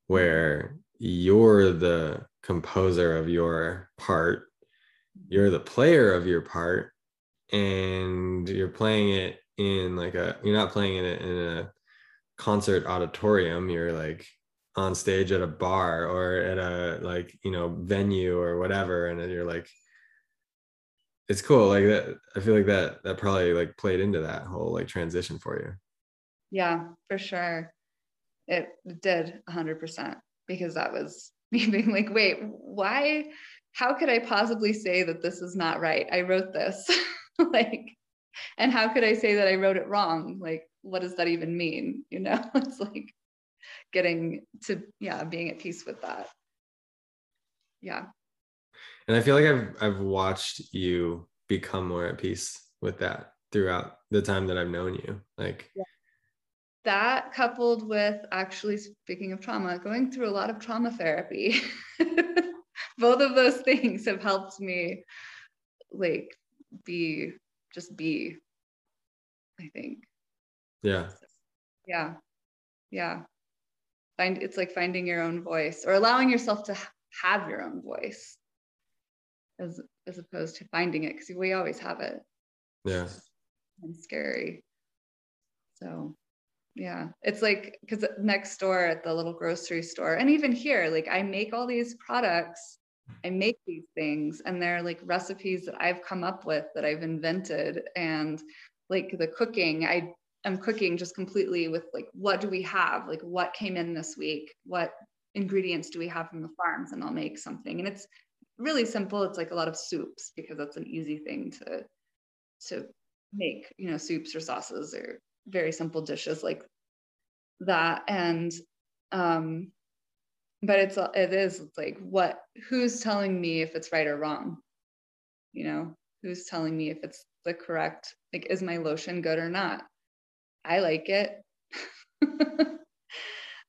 where you're the composer of your part, you're the player of your part, and you're playing it in like a you're not playing it in a concert auditorium, you're like on stage at a bar or at a like you know venue or whatever and you're like it's cool. Like that i feel like that that probably like played into that whole like transition for you. Yeah for sure it did 100% because that was me being like wait why how could i possibly say that this is not right? I wrote this like and how could i say that i wrote it wrong? Like what does that even mean? You know it's like getting to yeah being at peace with that. Yeah. And i feel like i've i've watched you become more at peace with that throughout the time that i've known you. Like yeah. That coupled with actually speaking of trauma going through a lot of trauma therapy both of those things have helped me like be just be i think. Yeah. Yeah. Yeah. Find it's like finding your own voice or allowing yourself to have your own voice as as opposed to finding it because we always have it. Yeah. And scary. So yeah it's like because next door at the little grocery store and even here like i make all these products i make these things and they're like recipes that i've come up with that i've invented and like the cooking i am cooking just completely with like what do we have? Like what came in this week? What ingredients do we have from the farms? And i'll make something and it's really simple it's like a lot of soups because that's an easy thing to to make you know soups or sauces or very simple dishes like that. And um but it's it is like what who's telling me if it's right or wrong? You know who's telling me if it's the correct like is my lotion good or not? I like it.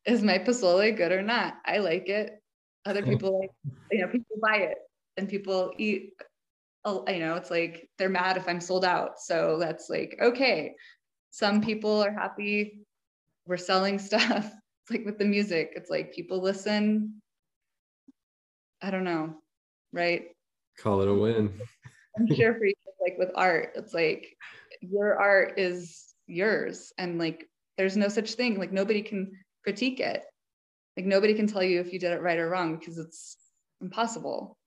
Is my pozole good or not? I like it. Other people like you know people buy it and people eat you know it's like they're mad if i'm sold out. So that's like okay some people are happy we're selling stuff. It's like with the music it's like people listen. I don't know right? Call it a win. I'm sure for you like with art it's like your art is yours and like there's no such thing like nobody can critique it. Like nobody can tell you if you did it right or wrong because it's impossible.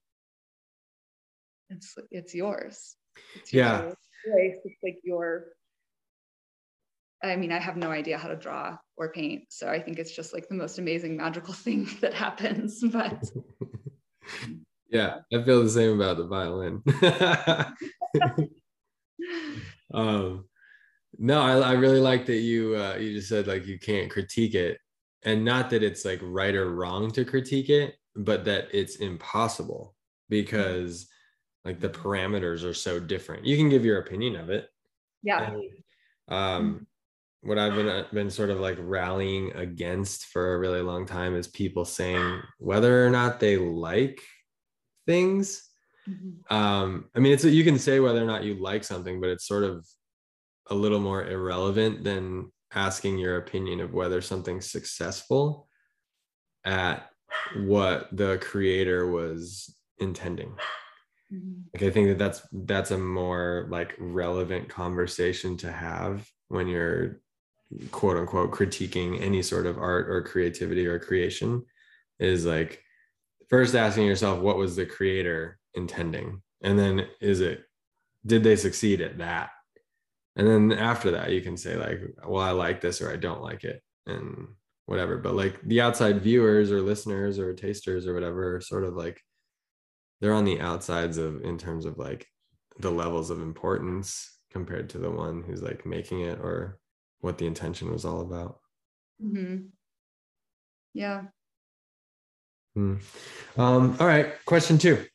It's it's yours. It's yeah. it's like your I mean, I have no idea how to draw or paint. So I think it's just like the most amazing magical thing that happens. But yeah, I feel the same about the violin. um, no, I, I really like that you uh, you just said like you can't critique it, and not that it's like right or wrong to critique it, but that it's impossible because like the parameters are so different. You can give your opinion of it. Yeah. And, um, what I've been uh, been sort of like rallying against for a really long time is people saying whether or not they like things. Mm-hmm. Um, I mean, it's you can say whether or not you like something, but it's sort of a little more irrelevant than asking your opinion of whether something's successful at what the creator was intending. Mm-hmm. Like I think that that's that's a more like relevant conversation to have when you're quote unquote critiquing any sort of art or creativity or creation is like first asking yourself what was the creator intending? And then is it did they succeed at that? And then after that you can say like well i like this or i don't like it and whatever. But like the outside viewers or listeners or tasters or whatever sort of like they're on the outsides of in terms of like the levels of importance compared to the one who's like making it or what the intention was all about. Mm-hmm. Yeah. Hmm. Um, all right. Question two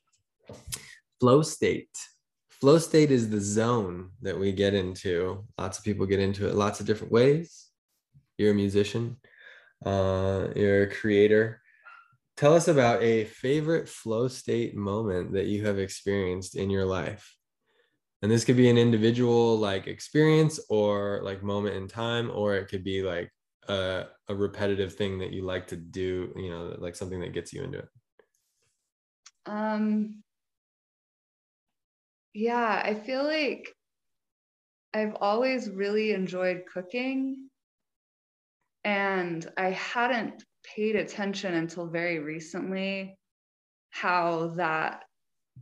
flow state. Flow state is the zone that we get into. Lots of people get into it lots of different ways. You're a musician, uh, you're a creator. Tell us about a favorite flow state moment that you have experienced in your life and this could be an individual like experience or like moment in time or it could be like a, a repetitive thing that you like to do you know like something that gets you into it. Um yeah i feel like i've always really enjoyed cooking and i hadn't paid attention until very recently how that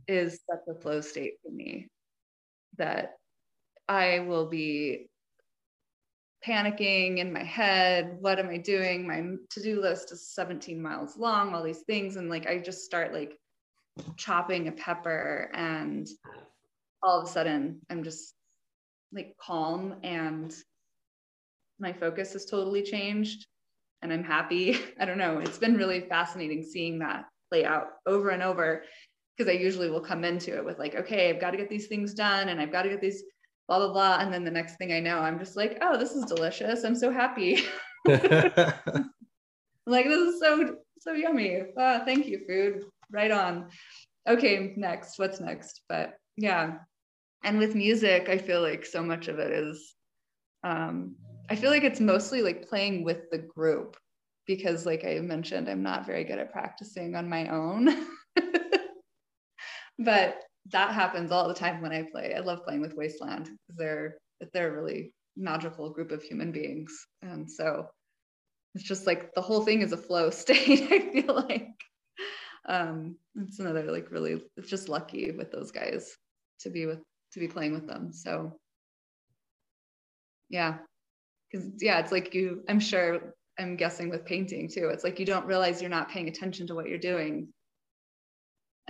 is such a flow state for me that I will be panicking in my head. What am I doing? My to do list is 17 miles long, all these things. And like, I just start like chopping a pepper, and all of a sudden, I'm just like calm and my focus has totally changed and I'm happy. I don't know. It's been really fascinating seeing that play out over and over because I usually will come into it with like, okay, I've got to get these things done and I've got to get these blah blah blah. And then the next thing I know, I'm just like, oh, this is delicious. I'm so happy. like this is so so yummy. Oh, thank you, food. Right on. Okay, next. What's next? But yeah. And with music, I feel like so much of it is um I feel like it's mostly like playing with the group because like I mentioned, I'm not very good at practicing on my own. but that happens all the time when I play. I love playing with Wasteland because they're they're a really magical group of human beings, and so it's just like the whole thing is a flow state. I feel like um, it's another like really it's just lucky with those guys to be with to be playing with them. So yeah, because yeah, it's like you. I'm sure. I'm guessing with painting too. It's like you don't realize you're not paying attention to what you're doing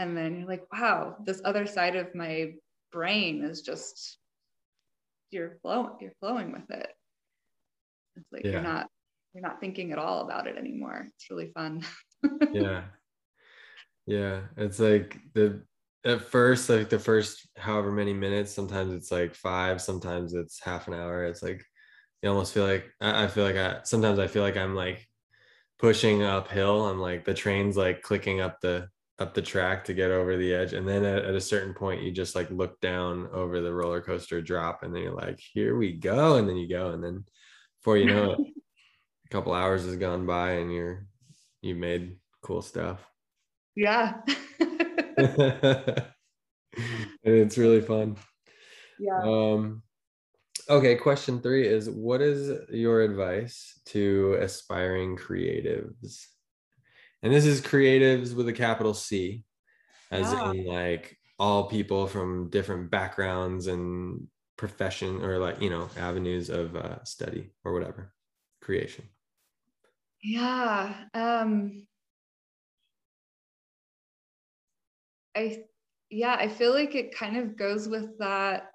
and then you're like wow this other side of my brain is just you're flowing you're flowing with it it's like yeah. you're not you're not thinking at all about it anymore it's really fun yeah yeah it's like the at first, like the first however many minutes, sometimes it's like five, sometimes it's half an hour. It's like you almost feel like I, I feel like I sometimes I feel like I'm like pushing uphill. I'm like the train's like clicking up the up the track to get over the edge. And then at, at, a certain point, you just like look down over the roller coaster drop, and then you're like, here we go. And then you go, and then before you know it, a couple hours has gone by and you're you made cool stuff. Yeah. and it's really fun. Yeah. Um, okay, question three is what is your advice to aspiring creatives? And this is creatives with a capital C, as yeah. in like all people from different backgrounds and profession or like, you know, avenues of uh, study or whatever, creation. Yeah. Um, I yeah, I feel like it kind of goes with that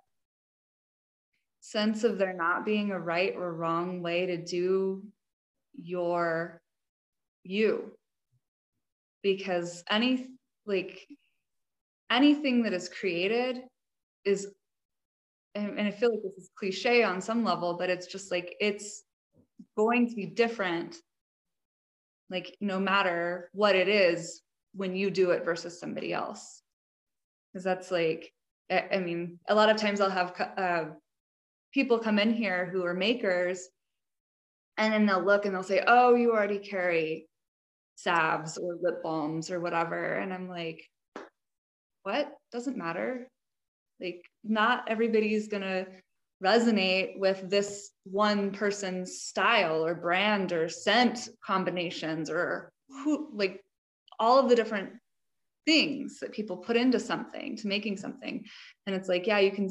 sense of there not being a right or wrong way to do your you because any like anything that is created is and, i feel like this is cliche on some level but it's just like it's going to be different like no matter what it is when you do it versus somebody else. Because that's like i mean a lot of times i'll have uh, people come in here who are makers and then they'll look and they'll say oh you already carry salves or lip balms or whatever. And i'm like what? Doesn't matter. Like not everybody's gonna resonate with this one person's style or brand or scent combinations or who like all of the different things that people put into something to making something. And it's like yeah you can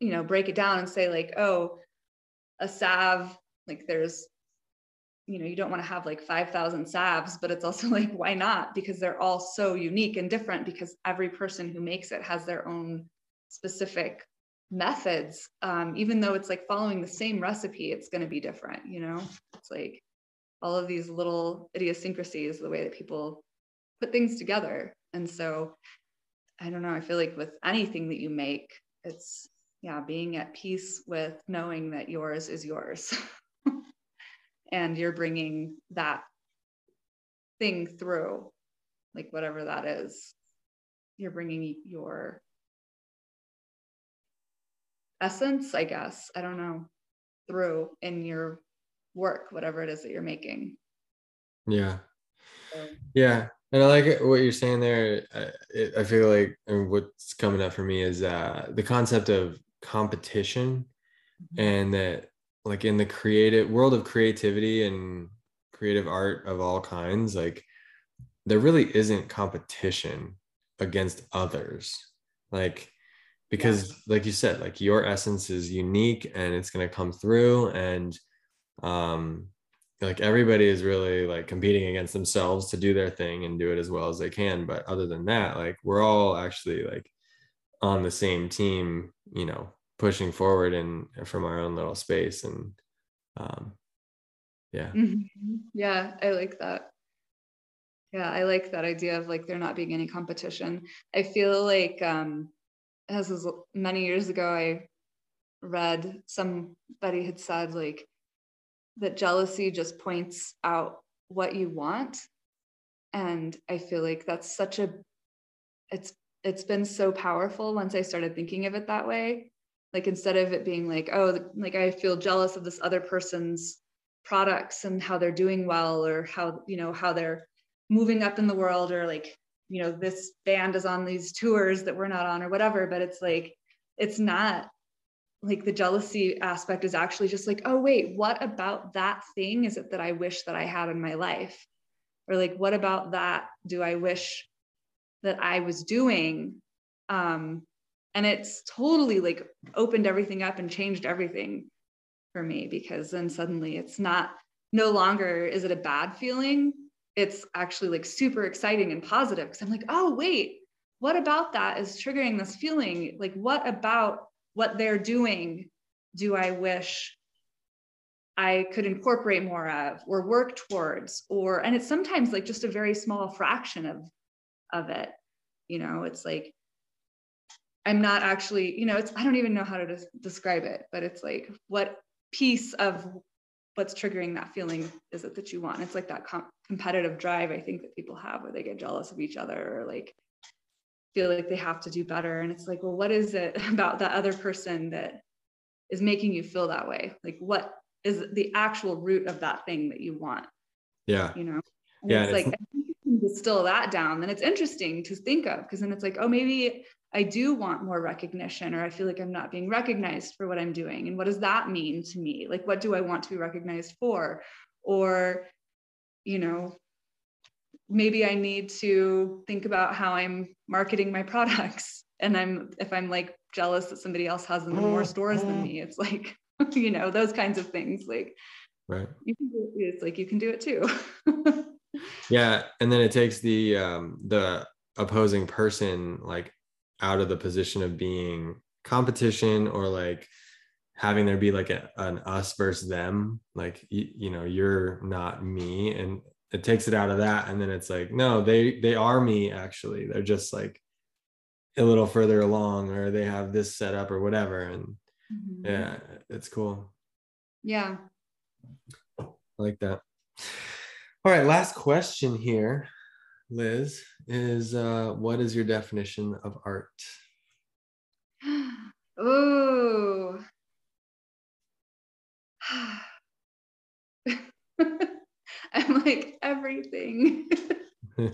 you know break it down and say like oh a salve like there's you know you don't want to have like 5000 salves but it's also like why not because they're all so unique and different because every person who makes it has their own specific methods um, even though it's like following the same recipe it's going to be different you know it's like all of these little idiosyncrasies the way that people put things together. And so I don't know, I feel like with anything that you make, it's yeah, being at peace with knowing that yours is yours. and you're bringing that thing through, like whatever that is. You're bringing your essence, I guess, I don't know, through in your work, whatever it is that you're making. Yeah. So. Yeah. And I like what you're saying there. I, I feel like and what's coming up for me is uh, the concept of competition mm-hmm. and that like in the creative world of creativity and creative art of all kinds, like there really isn't competition against others. Like, because like you said, like your essence is unique and it's going to come through and um like everybody is really like competing against themselves to do their thing and do it as well as they can but other than that like we're all actually like on the same team you know pushing forward and from our own little space and um yeah. Mm-hmm. yeah i like that. Yeah i like that idea of like there not being any competition. I feel like um as was many years ago i read somebody had said like that jealousy just points out what you want. And i feel like that's such a it's it's been so powerful once i started thinking of it that way like instead of it being like oh like i feel jealous of this other person's products and how they're doing well or how you know how they're moving up in the world or like you know this band is on these tours that we're not on or whatever. But it's like it's not like the jealousy aspect is actually just like oh wait what about that thing is it that i wish that i had in my life? Or like what about that do i wish that i was doing? Um and it's totally like opened everything up and changed everything for me because then suddenly it's not no longer is it a bad feeling. It's actually like super exciting and positive because i'm like oh wait what about that is triggering this feeling? Like what about what they're doing do I wish I could incorporate more of or work towards? Or and it's sometimes like just a very small fraction of of it. You know it's like I'm not actually, you know, it's I don't even know how to des- describe it, but it's like what piece of what's triggering that feeling is it that you want? It's like that com- competitive drive I think that people have where they get jealous of each other or like feel like they have to do better. And it's like, well, what is it about that other person that is making you feel that way? Like, what is the actual root of that thing that you want? Yeah. You know? And yeah. It's like, it's- I think you can distill that down, then it's interesting to think of because then it's like, oh, maybe I do want more recognition, or I feel like I'm not being recognized for what I'm doing. And what does that mean to me? Like, what do I want to be recognized for? Or, you know, maybe I need to think about how I'm marketing my products. And I'm, if I'm like jealous that somebody else has them in more stores than me, it's like, you know, those kinds of things. Like, right. You can do it, it's like you can do it too. yeah. And then it takes the, um, the opposing person like out of the position of being competition or like having there be like a, an us versus them like you, you know you're not me. And it takes it out of that. And then it's like no they they are me actually. They're just like a little further along or they have this set up or whatever. And mm-hmm. yeah it's cool. Yeah. I like that. All right last question here liz is uh what is your definition of art oh I'm like everything.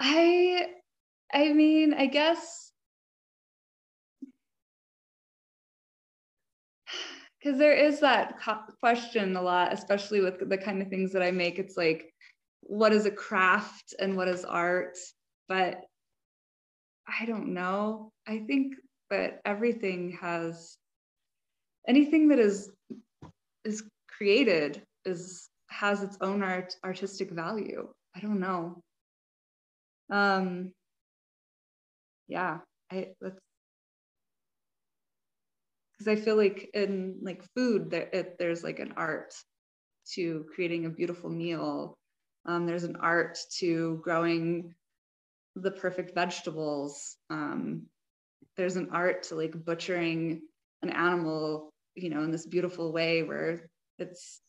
I I mean, I guess because there is that question a lot, especially with the kind of things that I make. It's like, what is a craft and what is art? But I don't know. I think that everything has anything that is is created is has its own art artistic value i don't know um yeah i that's because i feel like in like food there it, there's like an art to creating a beautiful meal um, there's an art to growing the perfect vegetables. Um, there's an art to like butchering an animal you know in this beautiful way where it's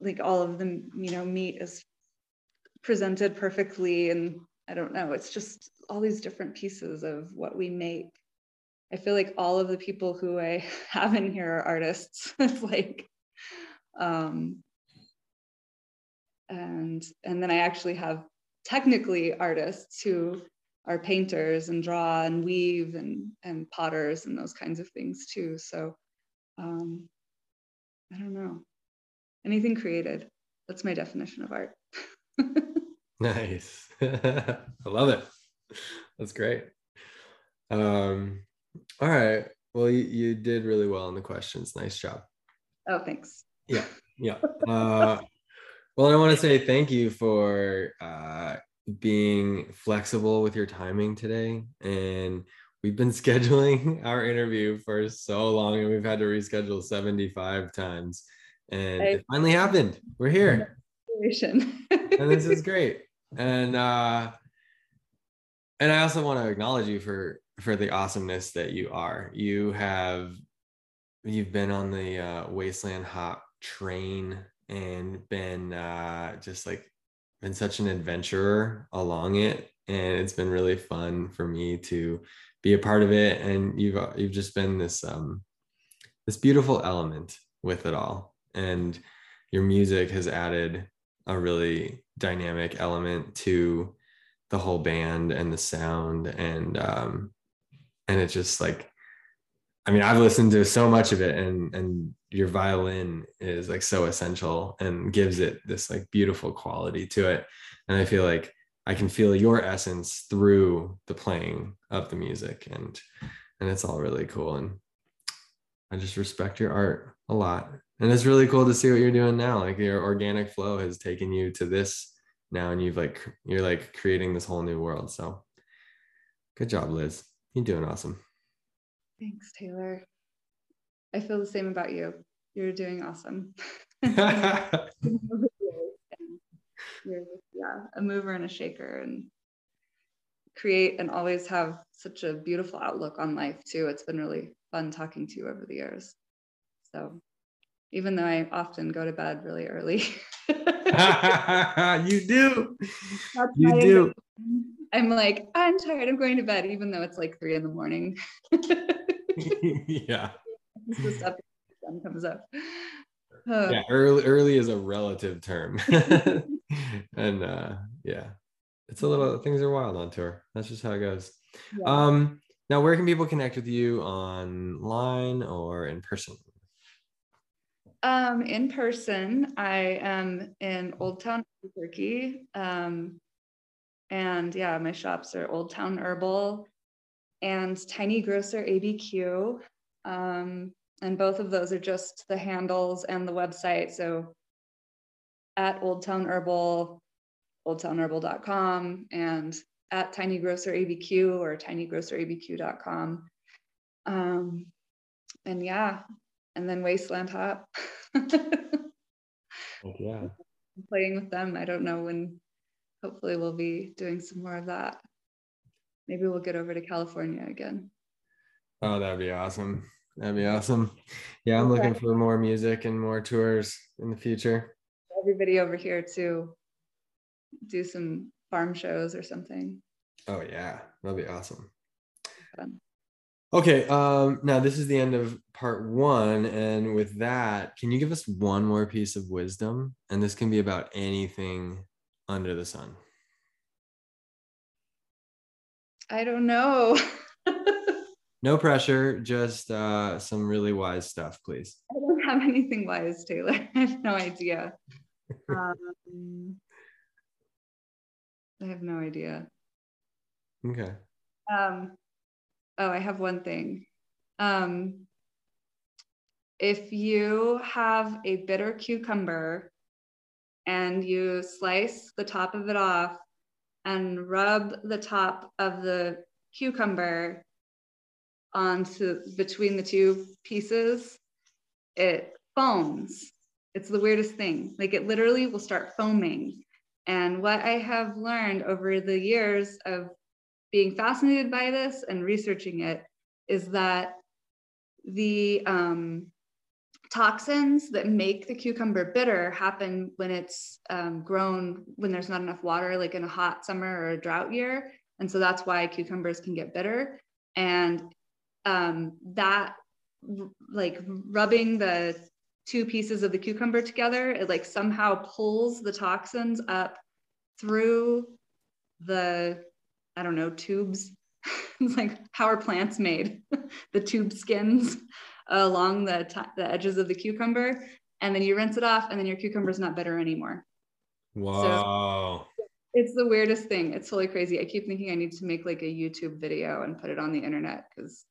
like all of the you know meat is presented perfectly and i don't know it's just all these different pieces of what we make. I feel like all of the people who i have in here are artists. It's like um and and then i actually have technically artists who are painters and draw and weave and and potters and those kinds of things too so um I don't know. Anything created. That's my definition of art. nice. I love it. That's great. Um, all right. Well, you, you did really well in the questions. Nice job. Oh, thanks. Yeah. Yeah. Uh, well, I want to say thank you for uh, being flexible with your timing today and we've been scheduling our interview for so long and we've had to reschedule 75 times and I, it finally happened. We're here. And this is great. And uh and i also want to acknowledge you for for the awesomeness that you are. You have you've been on the uh, wasteland hop train and been uh just like been such an adventurer along it and it's been really fun for me to be a part of it and you've you've just been this um this beautiful element with it all and your music has added a really dynamic element to the whole band and the sound and um and it's just like I mean I've listened to so much of it and and your violin is like so essential and gives it this like beautiful quality to it and I feel like I can feel your essence through the playing of the music and and it's all really cool and I just respect your art a lot. And it's really cool to see what you're doing now. Like your organic flow has taken you to this now and you've like you're like creating this whole new world. So good job, Liz. You're doing awesome. Thanks, Taylor. I feel the same about you. You're doing awesome. you're yeah a mover and a shaker and create and always have such a beautiful outlook on life too. It's been really fun talking to you over the years. So even though I often go to bed really early. you do. That's you do. I'm like, I'm tired. I'm going to bed, even though it's like three in the morning. yeah. the stuff comes up. Uh, yeah, early early is a relative term. and uh yeah. It's a little things are wild on tour. That's just how it goes. Yeah. Um now where can people connect with you online or in person? Um, in person, I am in Old Town Turkey. Um, and yeah, my shops are Old Town Herbal and Tiny Grocer ABQ. Um, and both of those are just the handles and the website. So at Old Town Herbal, oldtownherbal.com, and at Tiny Grocer ABQ or tinygrocerabq.com. Um, and yeah, and then Wasteland Hop. yeah. Playing with them. I don't know when, hopefully, we'll be doing some more of that. Maybe we'll get over to California again. Oh, that'd be awesome. That'd be awesome. Yeah, I'm looking for more music and more tours in the future. Everybody over here to do some farm shows or something. Oh yeah, that'd be awesome. Fun. Okay, um, now this is the end of part one, and with that, can you give us one more piece of wisdom? And this can be about anything under the sun. I don't know. no pressure, just uh, some really wise stuff, please. I don't have anything wise, Taylor. I have no idea. um, I have no idea. Okay. Um, oh, I have one thing. Um, if you have a bitter cucumber and you slice the top of it off and rub the top of the cucumber onto between the two pieces, it foams. It's the weirdest thing. Like it literally will start foaming. And what I have learned over the years of being fascinated by this and researching it is that the um, toxins that make the cucumber bitter happen when it's um, grown when there's not enough water, like in a hot summer or a drought year. And so that's why cucumbers can get bitter. And um, that, like rubbing the two pieces of the cucumber together, it like somehow pulls the toxins up through the I don't know, tubes. it's like how are plants made? the tube skins along the, t- the edges of the cucumber. And then you rinse it off, and then your cucumber is not bitter anymore. Wow. So it's the weirdest thing. It's totally crazy. I keep thinking I need to make like a YouTube video and put it on the internet because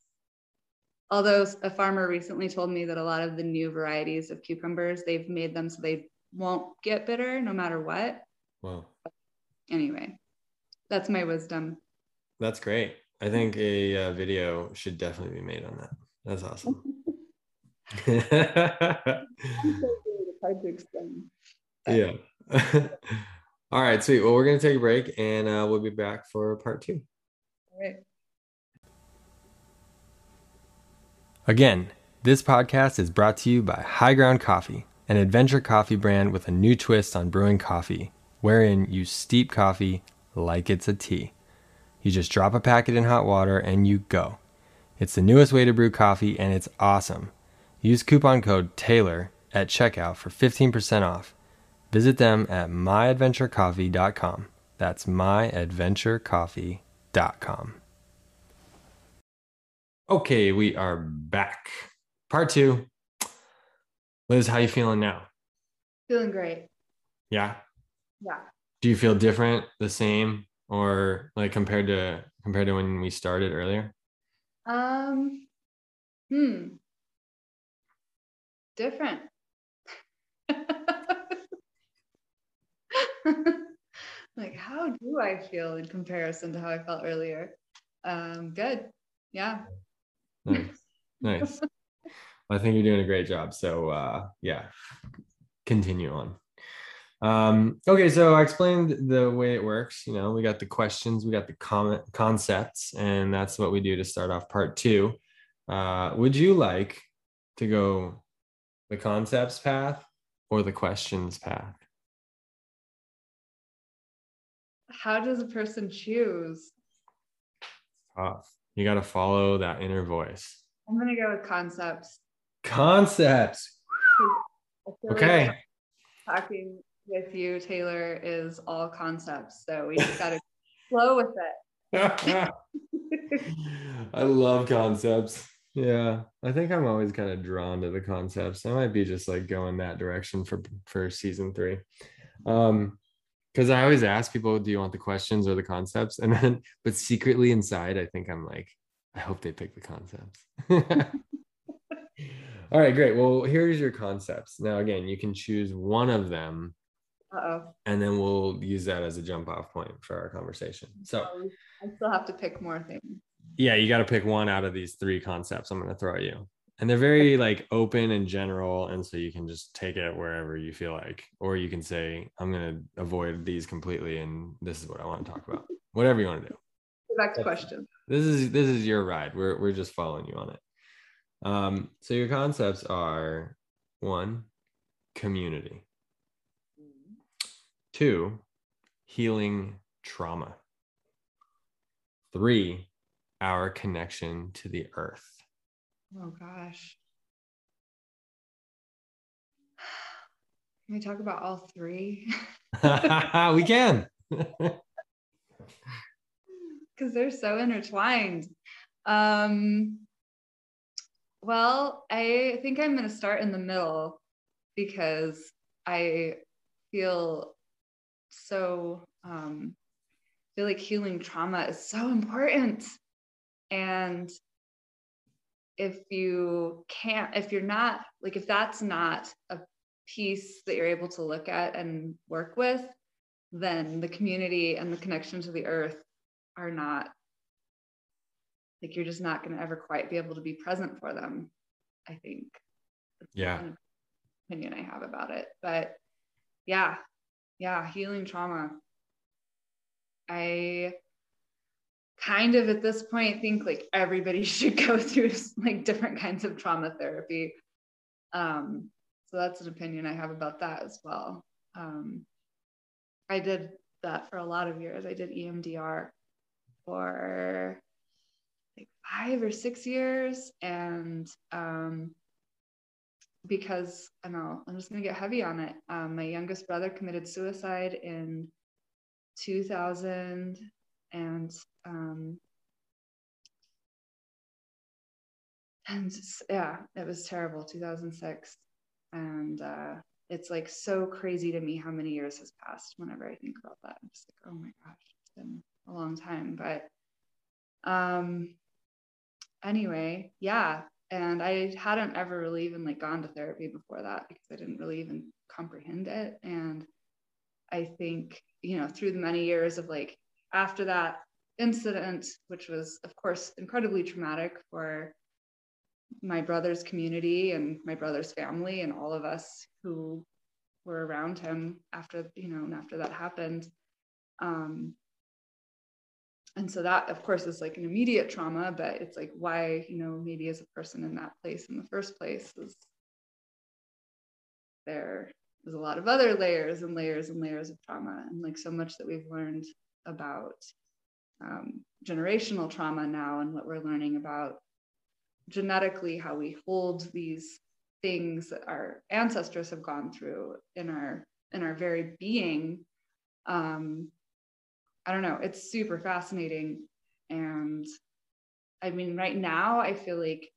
although a farmer recently told me that a lot of the new varieties of cucumbers, they've made them so they won't get bitter no matter what. Wow. Anyway, that's my wisdom. That's great. I think a uh, video should definitely be made on that. That's awesome. hard to explain. Yeah. All right, sweet. Well, we're going to take a break and uh, we'll be back for part two. All right. Again, this podcast is brought to you by High Ground Coffee, an adventure coffee brand with a new twist on brewing coffee, wherein you steep coffee like it's a tea. You just drop a packet in hot water and you go. It's the newest way to brew coffee and it's awesome. Use coupon code TAYLOR at checkout for 15% off. Visit them at myadventurecoffee.com. That's myadventurecoffee.com. Okay, we are back. Part two. Liz, how you feeling now? Feeling great. Yeah. Yeah do you feel different the same or like compared to compared to when we started earlier um hmm different. Like how do i feel in comparison to how i felt earlier? Um good. Yeah. Nice. Nice. I think you're doing a great job. So uh yeah continue on. Um, okay, so I explained the way it works. You know, we got the questions, we got the comment concepts, and that's what we do to start off part two. Uh, would you like to go the concepts path or the questions path? How does a person choose? Tough. You got to follow that inner voice. I'm gonna go with concepts. Concepts. Feel like Okay. talking with you, Taylor, is all concepts. So we just gotta flow with it. I love concepts. Yeah, I think I'm always kind of drawn to the concepts. I might be just like going that direction for for season three. Um, because I always ask people, do you want the questions or the concepts? And then, but secretly inside, I think I'm like, I hope they pick the concepts. All right, great. Well, here's your concepts. Now, again, you can choose one of them, Uh oh. and then we'll use that as a jump off point for our conversation. So, I still have to pick more things. Yeah, you got to pick one out of these three concepts I'm going to throw at you. And they're very like open and general. And so you can just take it wherever you feel like, or you can say, I'm going to avoid these completely. And this is what I want to talk about. Whatever you want to do. Go back to That's- This is, this is your ride. We're, we're just following you on it. Um, so your concepts are one, community, two, healing trauma, three, our connection to the earth. Oh gosh. Can we talk about all three? we can. Because they're so intertwined. Um, well, I think I'm going to start in the middle because I feel so, um, feel like healing trauma is so important. And if you can't, if you're not, like, if that's not a piece that you're able to look at and work with, then the community and the connection to the earth are not like you're just not going to ever quite be able to be present for them i think. That's Yeah. an opinion i have about it. But yeah. Yeah healing trauma. I kind of at this point think like everybody should go through like different kinds of trauma therapy. Um so that's an opinion i have about that as well. Um i did that for a lot of years. I did EMDR for like five or six years. And um because I know I'm just gonna get heavy on it. Um, my youngest brother committed suicide in 2000 and um, and yeah, it was terrible. 2006, and uh, it's like so crazy to me how many years has passed. Whenever I think about that, I'm just like, oh my gosh, it's been a long time. But um, anyway, yeah, and I hadn't ever really even like gone to therapy before that because I didn't really even comprehend it. And I think, you know, through the many years of like after that incident, which was, of course, incredibly traumatic for my brother's community and my brother's family and all of us who were around him after, you know, after that happened. Um, and so that of course is like an immediate trauma but it's like why you know maybe as a person in that place in the first place is there there's a lot of other layers and layers and layers of trauma and like so much that we've learned about um, generational trauma now and what we're learning about genetically how we hold these things that our ancestors have gone through in our in our very being um, I don't know, it's super fascinating. And I mean, right now, I feel like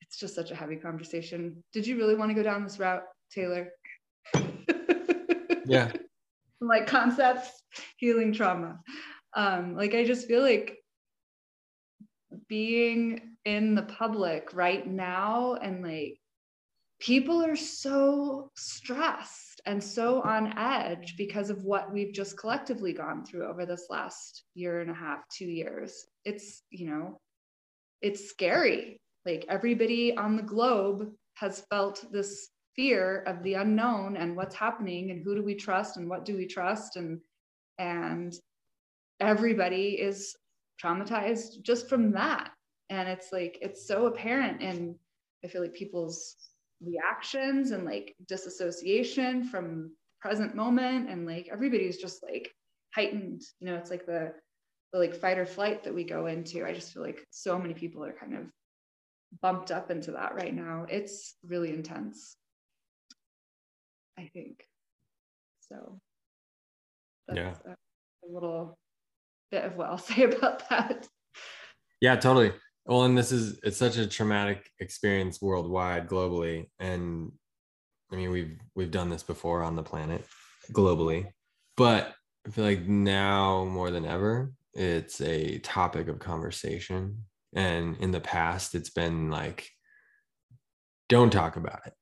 it's just such a heavy conversation. Did you really want to go down this route, Taylor? Yeah. like concepts, healing trauma. Um, like, I just feel like being in the public right now and like people are so stressed and so on edge because of what we've just collectively gone through over this last year and a half, two years. It's, you know, it's scary. Like everybody on the globe has felt this fear of the unknown and what's happening and who do we trust and what do we trust and and everybody is traumatized just from that. And it's like it's so apparent in i feel like people's reactions and like disassociation from present moment. And like everybody's just like heightened. You know it's like the the like fight or flight that we go into. I just feel like so many people are kind of bumped up into that right now. It's really intense i think. So that's yeah. a, a little bit of what i'll say about that. Yeah totally. Well and this is it's such a traumatic experience worldwide globally. And i mean we've we've done this before on the planet globally. But i feel like now more than ever it's a topic of conversation. And in the past it's been like don't talk about it.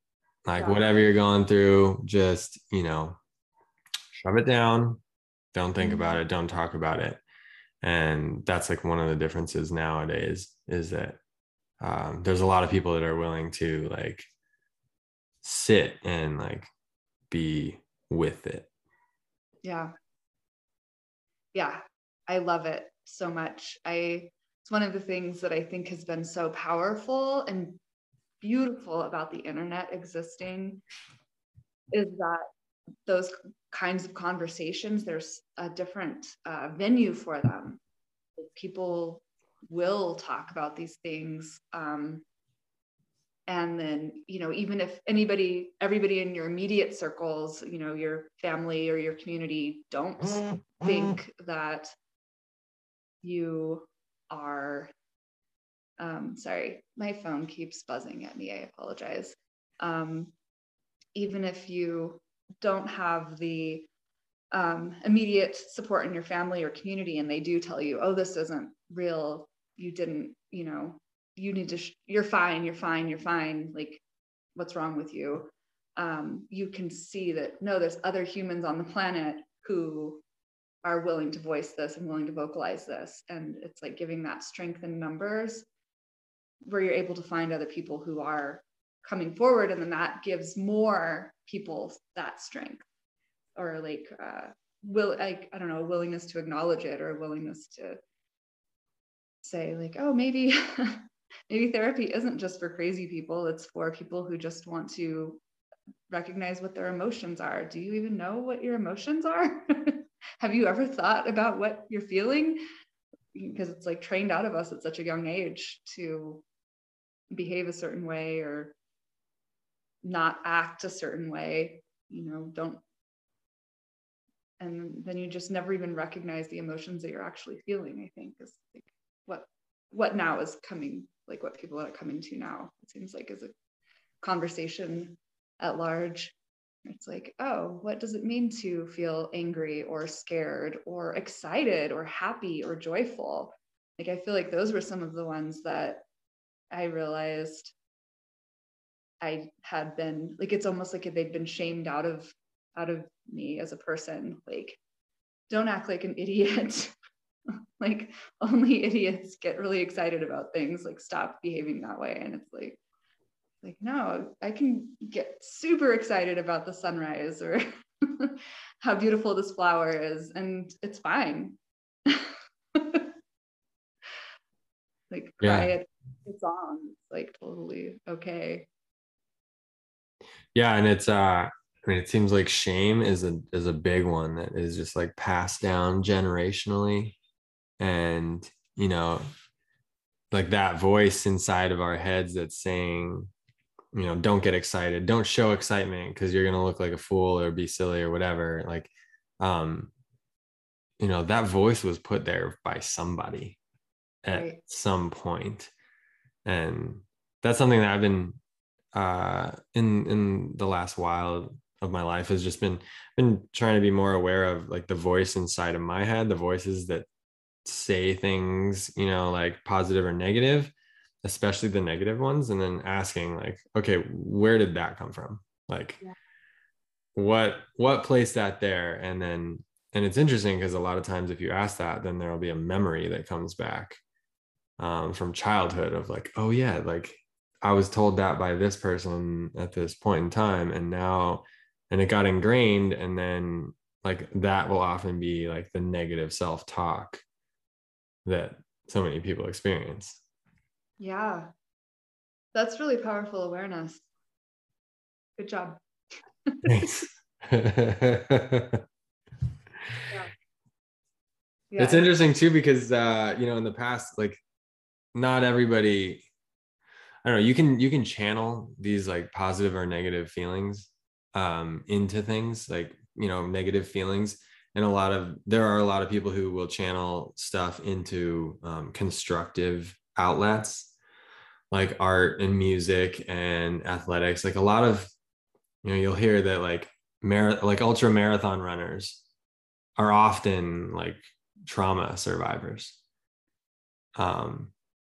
Like Yeah. whatever you're going through just you know shove it down. Don't think Mhm. about it. Don't talk about it and that's like one of the differences nowadays is that um, there's a lot of people that are willing to like sit and like be with it Yeah. Yeah. I love it so much. I it's one of the things that I think has been so powerful and beautiful about the internet existing is that those kinds of conversations there's a different uh, venue for them. People will talk about these things um, and then you know even if anybody everybody in your immediate circles you know your family or your community don't think that you are um, sorry my phone keeps buzzing at me i apologize. Um, even if you don't have the um, immediate support in your family or community and they do tell you oh this isn't real. You didn't you know you need to sh- you're fine you're fine you're fine. Like what's wrong with you? Um, you can see that no there's other humans on the planet who are willing to voice this and willing to vocalize this. And it's like giving that strength in numbers where you're able to find other people who are coming forward and then that gives more people that strength or like uh will like i don't know a willingness to acknowledge it or a willingness to say like oh maybe maybe therapy isn't just for crazy people. It's for people who just want to recognize what their emotions are. Do you even know what your emotions are? Have you ever thought about what you're feeling? Because it's like trained out of us at such a young age to behave a certain way or not act a certain way you know don't and then you just never even recognize the emotions that you're actually feeling i think is like what what now is coming like what people are coming to now it seems like is a conversation at large. It's like oh what does it mean to feel angry or scared or excited or happy or joyful? Like i feel like those were some of the ones that i realized i had been like it's almost like they'd been shamed out of out of me as a person. Like don't act like an idiot. Like only idiots get really excited about things. Like stop behaving that way. And it's like like no i can get super excited about the sunrise or how beautiful this flower is and it's fine. Like cry Yeah. it a song. It's like totally okay yeah and it's uh i mean it seems like shame is a is a big one that is just like passed down generationally and you know like that voice inside of our heads that's saying you know don't get excited don't show excitement because you're going to look like a fool or be silly or whatever like um you know that voice was put there by somebody at Right. some point and that's something that i've been uh in in the last while of my life has just been been trying to be more aware of like the voice inside of my head the voices that say things you know like positive or negative especially the negative ones and then asking like okay where did that come from like Yeah. what what placed that there and then and it's interesting because a lot of times if you ask that then there'll be a memory that comes back um, from childhood of like oh yeah like I was told that by this person at this point in time. And now, and it got ingrained. And then, like, that will often be like the negative self talk that so many people experience. Yeah. That's really powerful awareness. Good job. Thanks. yeah. It's interesting too because uh, you know in the past, like not everybody. I don't know. You can you can channel these like positive or negative feelings um, into things like you know negative feelings, and a lot of there are a lot of people who will channel stuff into um, constructive outlets like art and music and athletics like a lot of you know you'll hear that like mar- like ultra marathon runners are often like trauma survivors um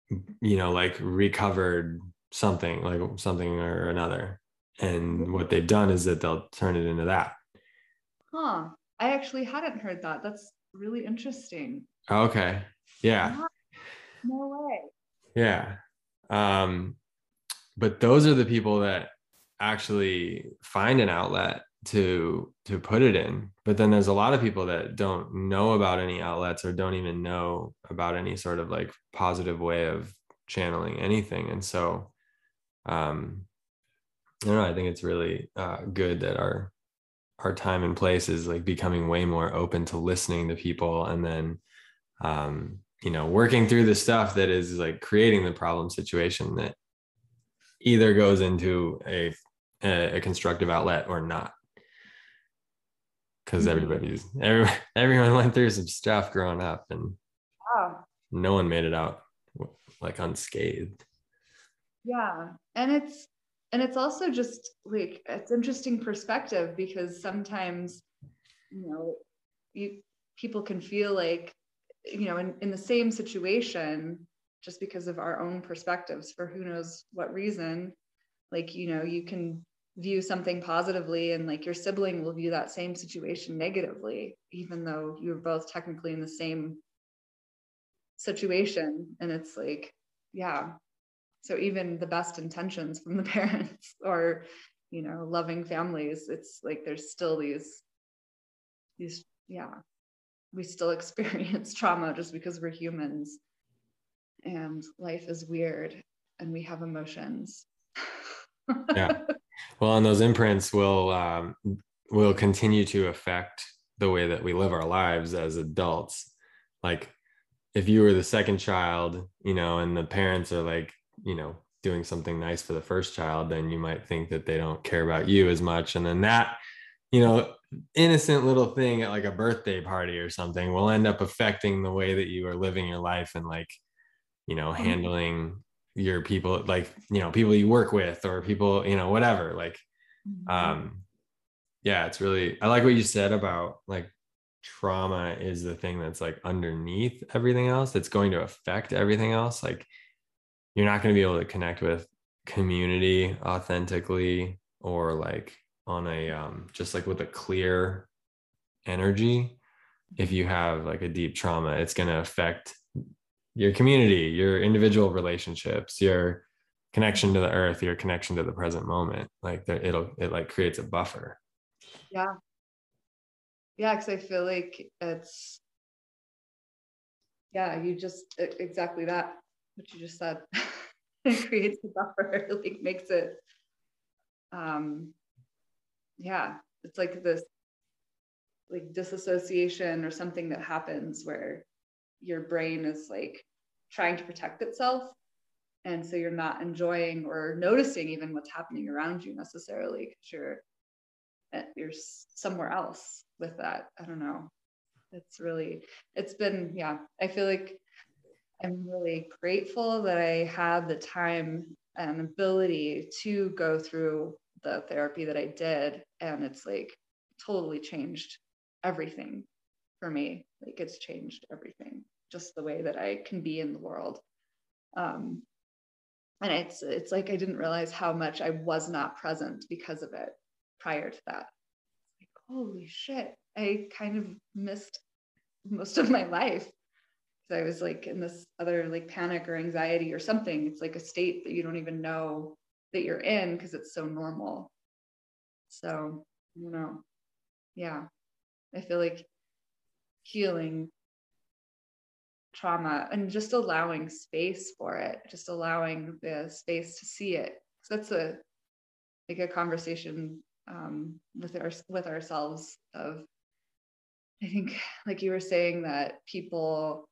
you know like recovered something like something or another. And what they've done is that they'll turn it into that. Huh. I actually hadn't heard that. That's really interesting. Okay. Yeah. No way. Yeah. Um but those are the people that actually find an outlet to to put it in. But then there's a lot of people that don't know about any outlets or don't even know about any sort of like positive way of channeling anything. And so um i don't know i think it's really uh, good that our our time and place is like becoming way more open to listening to people and then um you know working through the stuff that is like creating the problem situation that either goes into a a, a constructive outlet or not because mm-hmm. everybody's every, everyone went through some stuff growing up and no one made it out like unscathed yeah and it's and it's also just like it's interesting perspective because sometimes you know you people can feel like you know in, in the same situation just because of our own perspectives for who knows what reason like you know you can view something positively and like your sibling will view that same situation negatively even though you're both technically in the same situation. And it's like yeah. So even the best intentions from the parents or you know loving families it's like there's still these these yeah. We still experience trauma just because we're humans and life is weird and we have emotions. Yeah well and those imprints will um, will continue to affect the way that we live our lives as adults like if you were the second child you know and the parents are like you know doing something nice for the first child then you might think that they don't care about you as much and then that you know innocent little thing at like a birthday party or something will end up affecting the way that you are living your life and like you know mm-hmm. handling your people like you know people you work with or people you know whatever like mm-hmm. um yeah it's really i like what you said about like trauma is the thing that's like underneath everything else that's going to affect everything else like you're not going to be able to connect with community authentically or like on a um just like with a clear energy if you have like a deep trauma it's going to affect your community, your individual relationships, your connection to the earth, your connection to the present moment. Like it'll it like creates a buffer. Yeah. Yeah, because I feel like it's yeah, you just exactly that what you just said. it creates a buffer, like makes it um yeah, it's like this like disassociation or something that happens where your brain is like trying to protect itself. And so you're not enjoying or noticing even what's happening around you necessarily because you're eh, you're somewhere else with that. I don't know. It's really it's been yeah i feel like i'm really grateful that i had the time and ability to go through the therapy that i did. And it's like totally changed everything for me. Like it's changed everything just the way that I can be in the world. Um, and it's it's like I didn't realize how much I was not present because of it prior to that. Like, holy shit, I kind of missed most of my life. So I was like in this other like panic or anxiety or something. It's like a state that you don't even know that you're in because it's so normal. So, you know, yeah, I feel like healing trauma and just allowing space for it, just allowing the space to see it. So that's a like a conversation um, with our with ourselves of I think like you were saying that people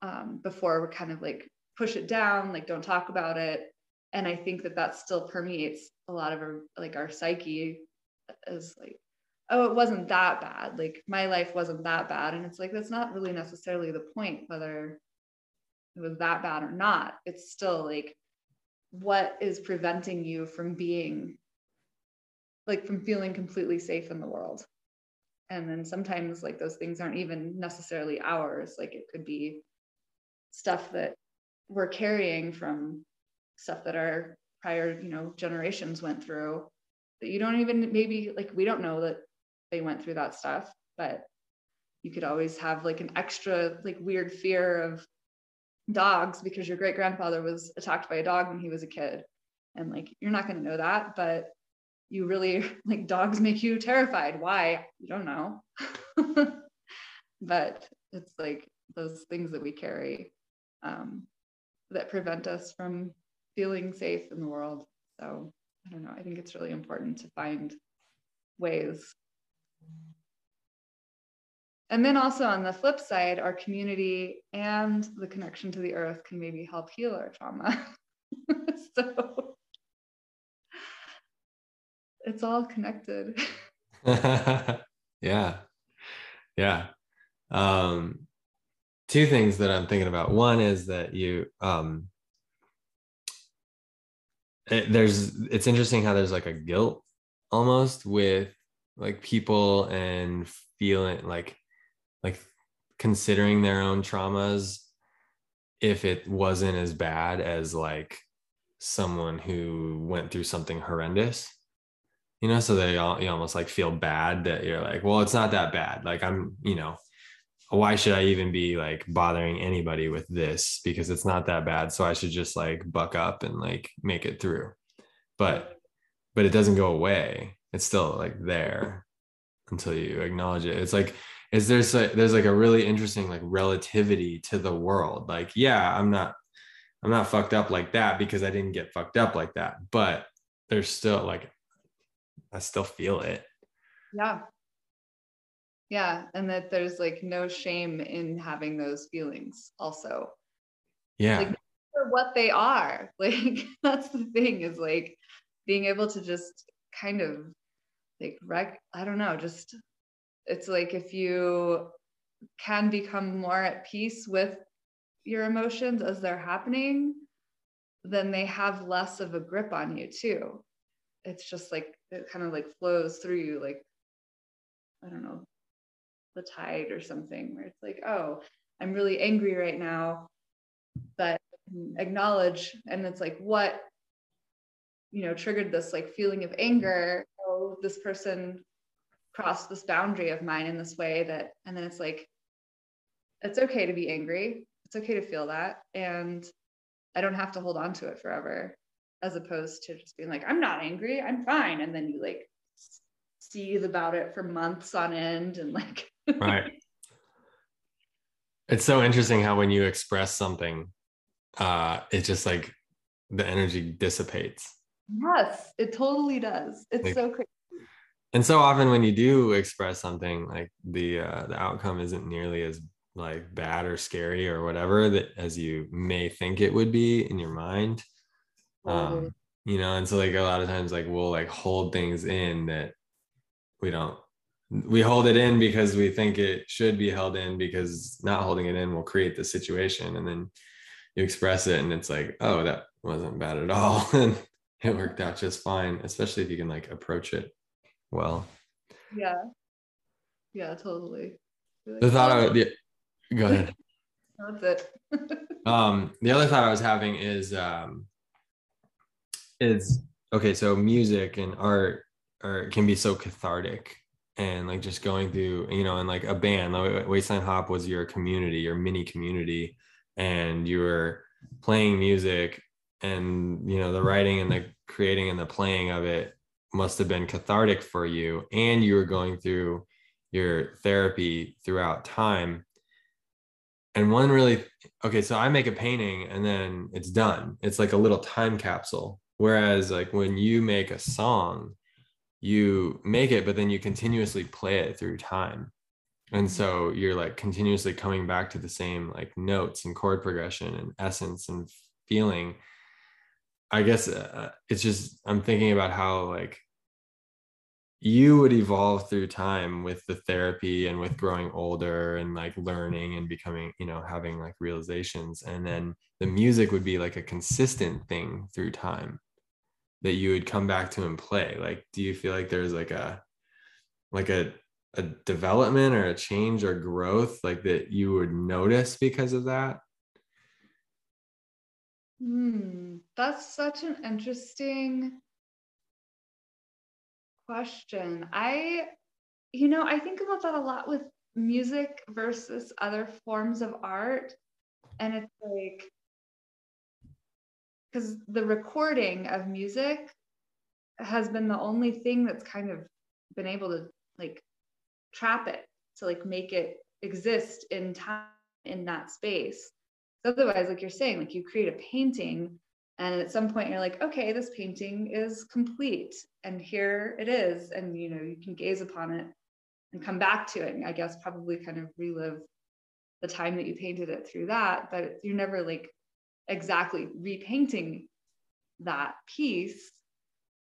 um, before were kind of like push it down, like don't talk about it. And I think that that still permeates a lot of our like our psyche as like, oh, it wasn't that bad. Like my life wasn't that bad. And it's like, that's not really necessarily the point, whether it was that bad or not. It's still like, what is preventing you from being like from feeling completely safe in the world? And then sometimes like those things aren't even necessarily ours. Like it could be stuff that we're carrying from stuff that our prior you know generations went through that you don't even maybe like we don't know that they went through that stuff but you could always have like an extra like weird fear of dogs because your great grandfather was attacked by a dog when he was a kid and like you're not going to know that but you really like dogs make you terrified why you don't know but it's like those things that we carry um, that prevent us from feeling safe in the world. So I don't know. I think it's really important to find ways. And then also on the flip side, our community and the connection to the earth can maybe help heal our trauma. so it's all connected. yeah. Yeah. Um, two things that I'm thinking about. One is that you um it, there's it's interesting how there's like a guilt almost with like people and feeling like like considering their own traumas if it wasn't as bad as like someone who went through something horrendous you know so they all you almost like feel bad that you're like well it's not that bad like i'm you know why should I even be like bothering anybody with this because it's not that bad. So I should just like buck up and like make it through. But but it doesn't go away. It's still like there until you acknowledge it. It's like is there's a, there's like a really interesting like relativity to the world. Like yeah, I'm not I'm not fucked up like that because I didn't get fucked up like that. But there's still like I still feel it. Yeah yeah and that there's like no shame in having those feelings also yeah like for what they are like that's the thing is like being able to just kind of like rec i don't know just it's like if you can become more at peace with your emotions as they're happening then they have less of a grip on you too. It's just like it kind of like flows through you like i don't know the tide or something where it's like, oh, I'm really angry right now, but hmm. acknowledge and it's like what you know triggered this like feeling of anger oh this person crossed this boundary of mine in this way that and then it's like it's okay to be angry. It's okay to feel that. And i don't have to hold on to it forever as opposed to just being like i'm not angry. I'm fine. And then you like seethe about it for months on end and like right. It's so interesting how when you express something uh it just like the energy dissipates yes it totally does. It's like, so crazy and so often when you do express something like the uh the outcome isn't nearly as like bad or scary or whatever that as you may think it would be in your mind. Um you know and so like a lot of times like we'll like hold things in that we don't we hold it in because we think it should be held in because not holding it in will create the situation. And then you express it and it's like oh that wasn't bad at all. And it worked out just fine especially if you can like approach it well. Yeah. Yeah totally. The thought oh. I would, yeah, go ahead. That's it. Um the other thought i was having is um is okay so music and art or can be so cathartic and like just going through you know and like a band like wasteland hop was your community your mini community and you were playing music and you know the writing and the creating and the playing of it must have been cathartic for you and you were going through your therapy throughout time. And one really okay so i make a painting and then it's done. It's like a little time capsule. Whereas like when you make a song you make it but then you continuously play it through time. And so you're like continuously coming back to the same like notes and chord progression and essence and feeling i guess uh, it's just i'm thinking about how like you would evolve through time with the therapy and with growing older and like learning and becoming you know having like realizations. And then the music would be like a consistent thing through time that you would come back to and play. Like do you feel like there's like a like a a development or a change or growth like that you would notice because of that hmm that's such an interesting question. I, you know, I think about that a lot with music versus other forms of art. And it's like, because the recording of music has been the only thing that's kind of been able to like trap it to like make it exist in time in that space. Otherwise, like you're saying, like you create a painting and at some point you're like okay this painting is complete and here it is. And you know you can gaze upon it and come back to it. And i guess probably kind of relive the time that you painted it through that but you're never like exactly repainting that piece.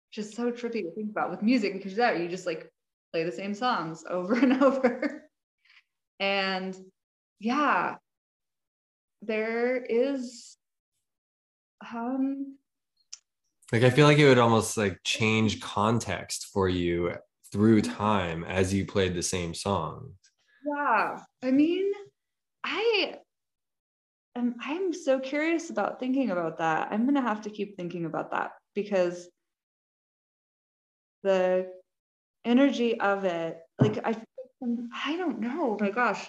Which is so trippy to think about with music because that you just like play the same songs over and over. And yeah there is um, like I feel like it would almost like change context for you through time as you played the same song. Yeah. I mean, I am I'm so curious about thinking about that. I'm gonna have to keep thinking about that because the energy of it, like I I don't know. Oh my gosh.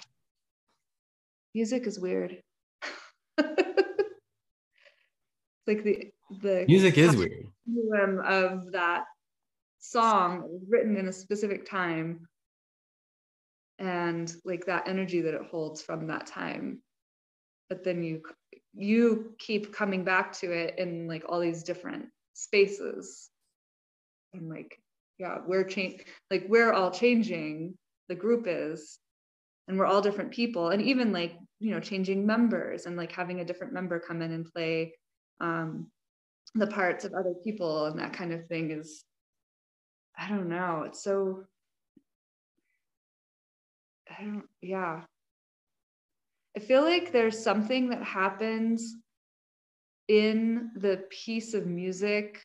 Music is weird. like the the music is weird. of that song written in a specific time and like that energy that it holds from that time. But then you you keep coming back to it in like all these different spaces. And like yeah we're change like we're all changing the group is and we're all different people. And even like you know changing members and like having a different member come in and play um, the parts of other people and that kind of thing is i don't know. It's so i don't yeah. I feel like there's something that happens in the piece of music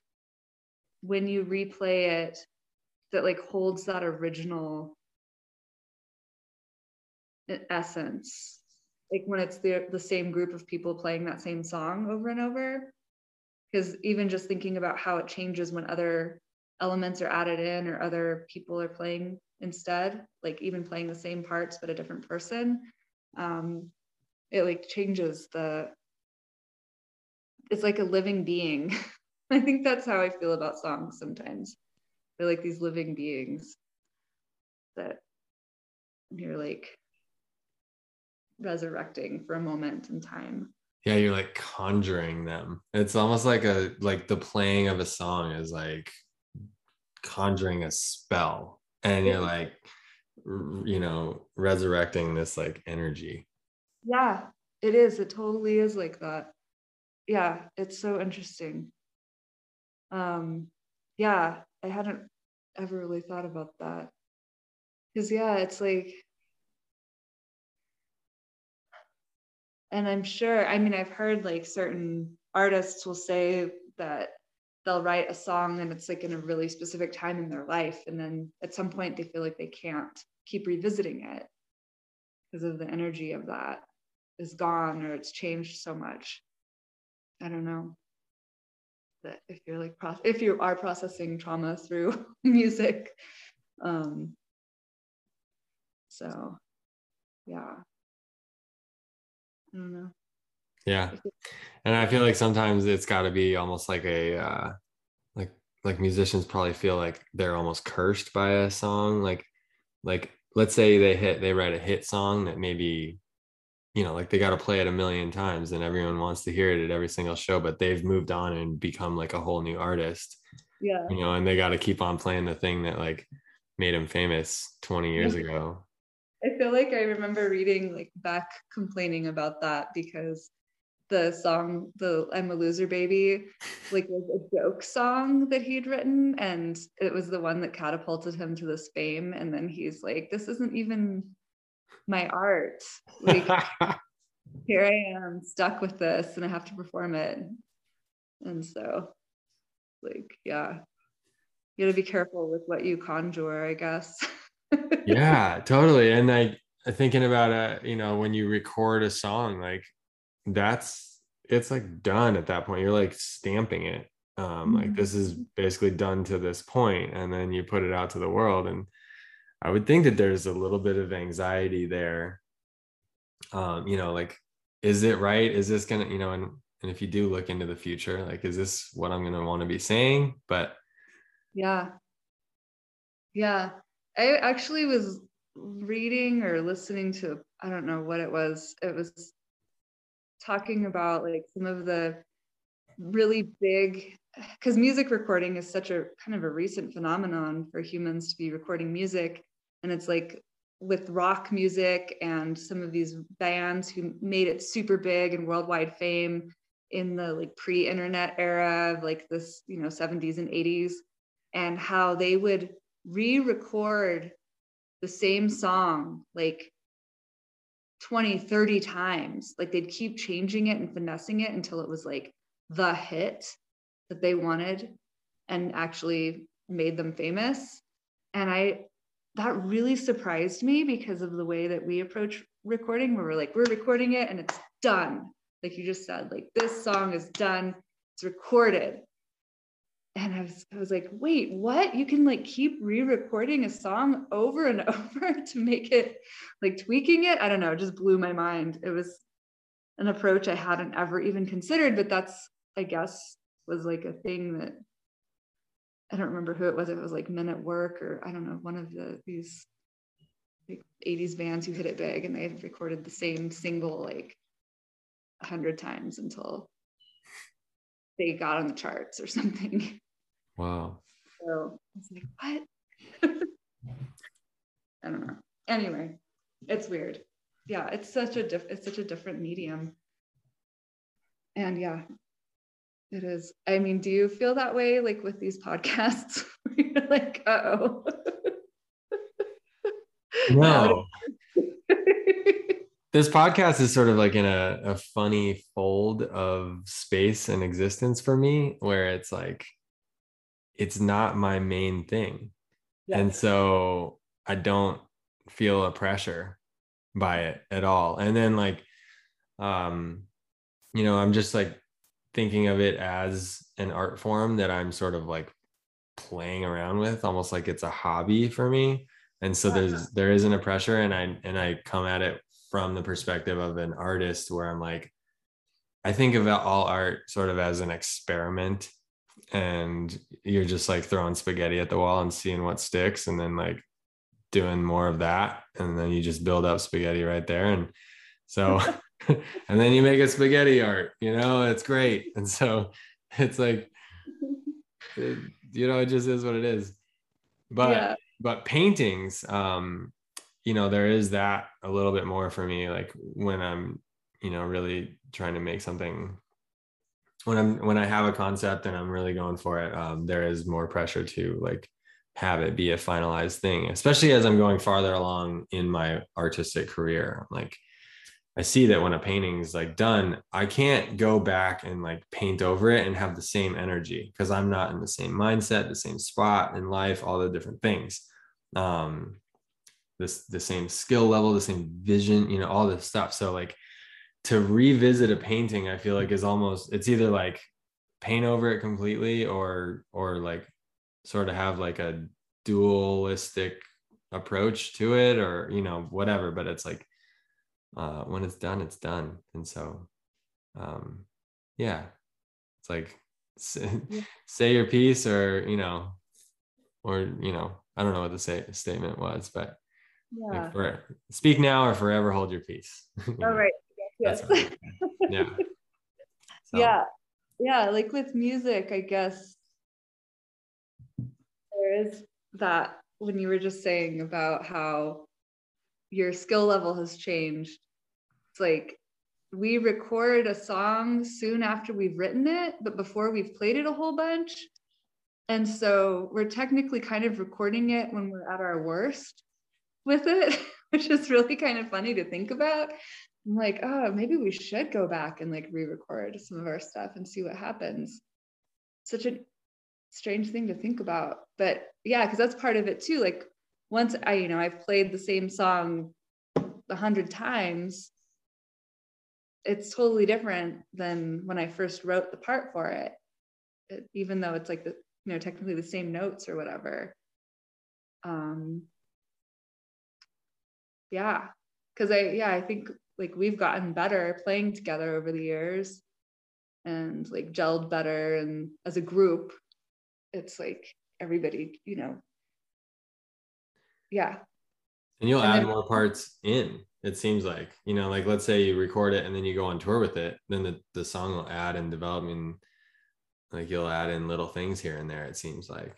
when you replay it that like holds that original essence. Like when it's the the same group of people playing that same song over and over. Because even just thinking about how it changes when other elements are added in or other people are playing instead like even playing the same parts but a different person um it like changes the it's like a living being. I think that's how i feel about songs sometimes. They're like these living beings that you're like resurrecting for a moment in time. Yeah you're like conjuring them. It's almost like a like the playing of a song is like conjuring a spell. And you're like you know resurrecting this like energy. Yeah it is. It totally is like that. Yeah it's so interesting. Um yeah i hadn't ever really thought about that. Because yeah it's like and i'm sure i mean i've heard like certain artists will say that they'll write a song and it's like in a really specific time in their life. And then at some point they feel like they can't keep revisiting it because of the energy of that is gone or it's changed so much. I don't know. That if you're like if you are processing trauma through music um So, yeah. I don't know. Yeah. And I feel like sometimes it's got to be almost like a, uh, like, like musicians probably feel like they're almost cursed by a song. Like, like, let's say they hit, they write a hit song that maybe, you know, like they got to play it a million times and everyone wants to hear it at every single show, but they've moved on and become like a whole new artist. Yeah. You know, and they got to keep on playing the thing that like made him famous 20 years ago. I feel like I remember reading like Beck complaining about that because the song the I'm a loser baby like was a joke song that he'd written and it was the one that catapulted him to this fame and then he's like this isn't even my art. Like here I am stuck with this and I have to perform it. And so like yeah. You gotta be careful with what you conjure I guess yeah totally. And like thinking about a, you know when you record a song like that's it's like done at that point. You're like stamping it. Um like this is Mm-hmm. basically done to this point and then you put it out to the world. And i would think that there's a little bit of anxiety there. Um you know like is it right? Is this gonna you know and and if you do look into the future like is this what i'm gonna want to be saying? But Yeah. Yeah. I actually was reading or listening to, I don't know what it was. It was talking about like some of the really big, because music recording is such a kind of a recent phenomenon for humans to be recording music. And it's like with rock music and some of these bands who made it super big and worldwide fame in the like pre-internet era of like this, you know, 70s and 80s and how they would re-record the same song like 20 30 times. Like they'd keep changing it and finessing it until it was like the hit that they wanted and actually made them famous. And i that really surprised me because of the way that we approach recording where we're like we're recording it and it's done. Like you just said like this song is done. It's recorded and I was, I was like, wait, what? You can like keep re-recording a song over and over to make it like tweaking it. I don't know, it just blew my mind. It was an approach I hadn't ever even considered, but that's, I guess, was like a thing that I don't remember who it was. If it was like Men at Work or I don't know, one of the these like 80s bands who hit it big and they had recorded the same single like a hundred times until they got on the charts or something. wow So I was like, what? I don't know. Anyway, it's weird. Yeah, it's such a diff- it's such a different medium. And yeah, it is. I mean, do you feel that way like with these podcasts? You're like, uh-oh. no this podcast is sort of like in a, a funny fold of space and existence for me where it's like it's not my main thing. And so i don't feel a pressure by it at all. And then like um you know i'm just like thinking of it as an art form that i'm sort of like playing around with almost like it's a hobby for me. And so there's there isn't a pressure and i and i come at it from the perspective of an artist where i'm like i think about all art sort of as an experiment and you're just like throwing spaghetti at the wall and seeing what sticks and then like doing more of that and then you just build up spaghetti right there and so and then you make a spaghetti art you know it's great and so it's like it, you know it just is what it is but Yeah. but paintings um you know there is that a little bit more for me like when i'm you know really trying to make something when i'm when i have a concept and i'm really going for it um there is more pressure to like have it be a finalized thing especially as i'm going farther along in my artistic career. Like i see that when a painting's like done i can't go back and like paint over it and have the same energy because i'm not in the same mindset the same spot in life all the different things. Um this the same skill level the same vision you know all this stuff. So like to revisit a painting i feel like is almost it's either like paint over it completely or or like sort of have like a dualistic approach to it or you know whatever but it's like uh when it's done it's done and so um yeah it's like say, say your piece or you know or you know i don't know what the say, statement was but Yeah. like for, speak now or forever hold your peace All right. Yes. yeah. So, yeah. Yeah like with music i guess there is that when you were just saying about how your skill level has changed it's like we record a song soon after we've written it but before we've played it a whole bunch. And so we're technically kind of recording it when we're at our worst with it which is really kind of funny to think about I'm like, oh, maybe we should go back and like re-record some of our stuff and see what happens. Such a strange thing to think about. But yeah, because that's part of it too. Like once I, you know, I've played the same song a hundred times, it's totally different than when I first wrote the part for it. it even though it's like the, you know, technically the same notes or whatever. Um yeah. Cause I yeah, I think like we've gotten better playing together over the years and like gelled better. And as a group it's like everybody you know. Yeah. And you'll And add then- more parts in it seems like you know like let's say you record it and then you go on tour with it then the, the song will add and develop and like you'll add in little things here and there it seems like.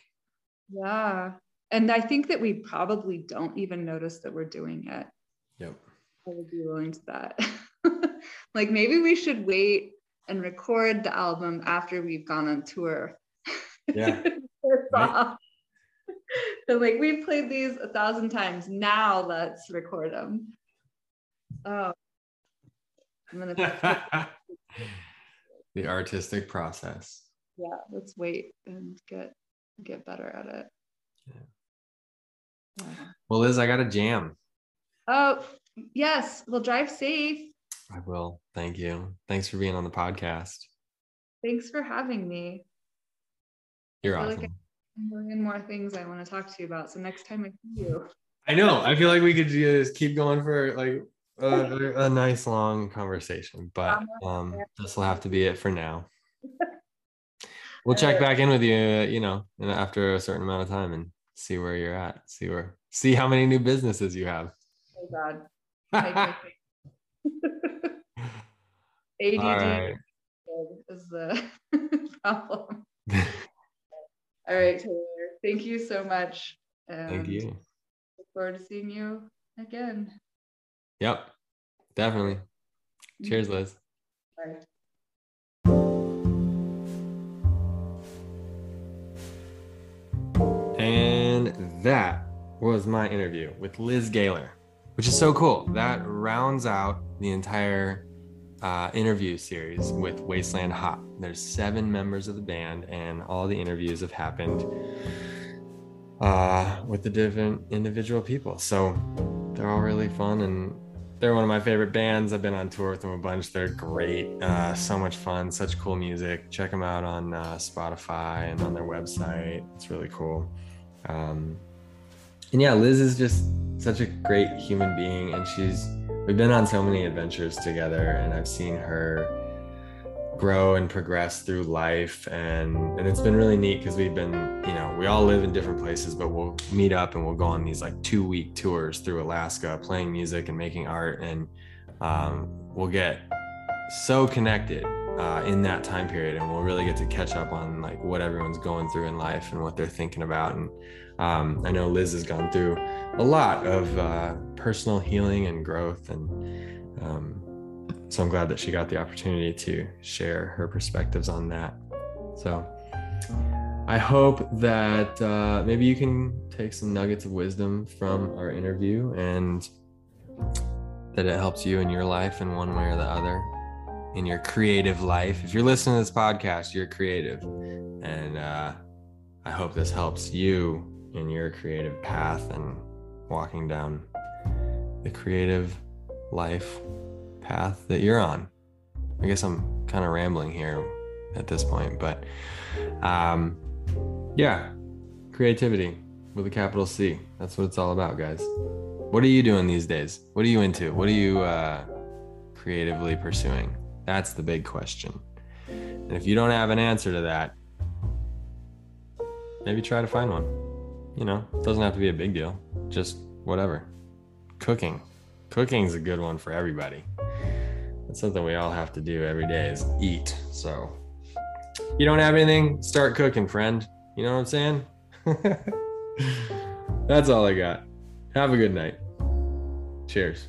Yeah. And i think that we probably don't even notice that we're doing it. Yep i would be willing to that. Like maybe we should wait and record the album after we've gone on tour. Yeah. Right. so like we've played these a thousand times. Now let's record them oh. I'm gonna the artistic process. Yeah let's wait and get get better at it. Yeah. Yeah. well liz i got a jam. Oh yes well drive safe i will thank you thanks for being on the podcast thanks for having me you're I feel like awesome a million more things i want to talk to you about so next time i see you I know. I feel like we could just keep going for like a, a nice long conversation, but um, this will have to be it for now. We'll check back in with you, uh, you know, after a certain amount of time and see where you're at. See where, see how many new businesses you have. oh god ADD right. is the problem. All right, Taylor. Thank you so much. And Thank you. Look forward to seeing you again. Yep. Definitely. Mm-hmm. Cheers, Liz. Bye. And that was my interview with Liz Gaylor, which is so cool. That rounds out the entire uh, interview series with Wasteland Hop. There's seven members of the band, and all the interviews have happened uh, with the different individual people. So they're all really fun, and they're one of my favorite bands. I've been on tour with them a bunch. They're great, uh, so much fun, such cool music. Check them out on uh, Spotify and on their website. It's really cool. Um, and yeah, Liz is just such a great human being, and she's we've been on so many adventures together, and I've seen her grow and progress through life, and and it's been really neat because we've been, you know, we all live in different places, but we'll meet up and we'll go on these like two week tours through Alaska, playing music and making art, and um, we'll get so connected uh, in that time period and we'll really get to catch up on like what everyone's going through in life and what they're thinking about and um, i know liz has gone through a lot of uh, personal healing and growth and um, so i'm glad that she got the opportunity to share her perspectives on that so i hope that uh, maybe you can take some nuggets of wisdom from our interview and that it helps you in your life in one way or the other in your creative life. If you're listening to this podcast, you're creative. And uh, I hope this helps you in your creative path and walking down the creative life path that you're on. I guess I'm kind of rambling here at this point, but um, yeah, creativity. with a capital C. That's what it's all about, guys. What are you doing these days? What are you into? What are you uh, creatively pursuing? That's the big question. And if you don't have an answer to that, maybe try to find one. You know, it doesn't have to be a big deal. Just whatever. Cooking. Cooking's a good one for everybody. That's something we all have to do every day is eat. So you don't have anything, start cooking, friend. You know what I'm saying? That's all I got. Have a good night. Cheers.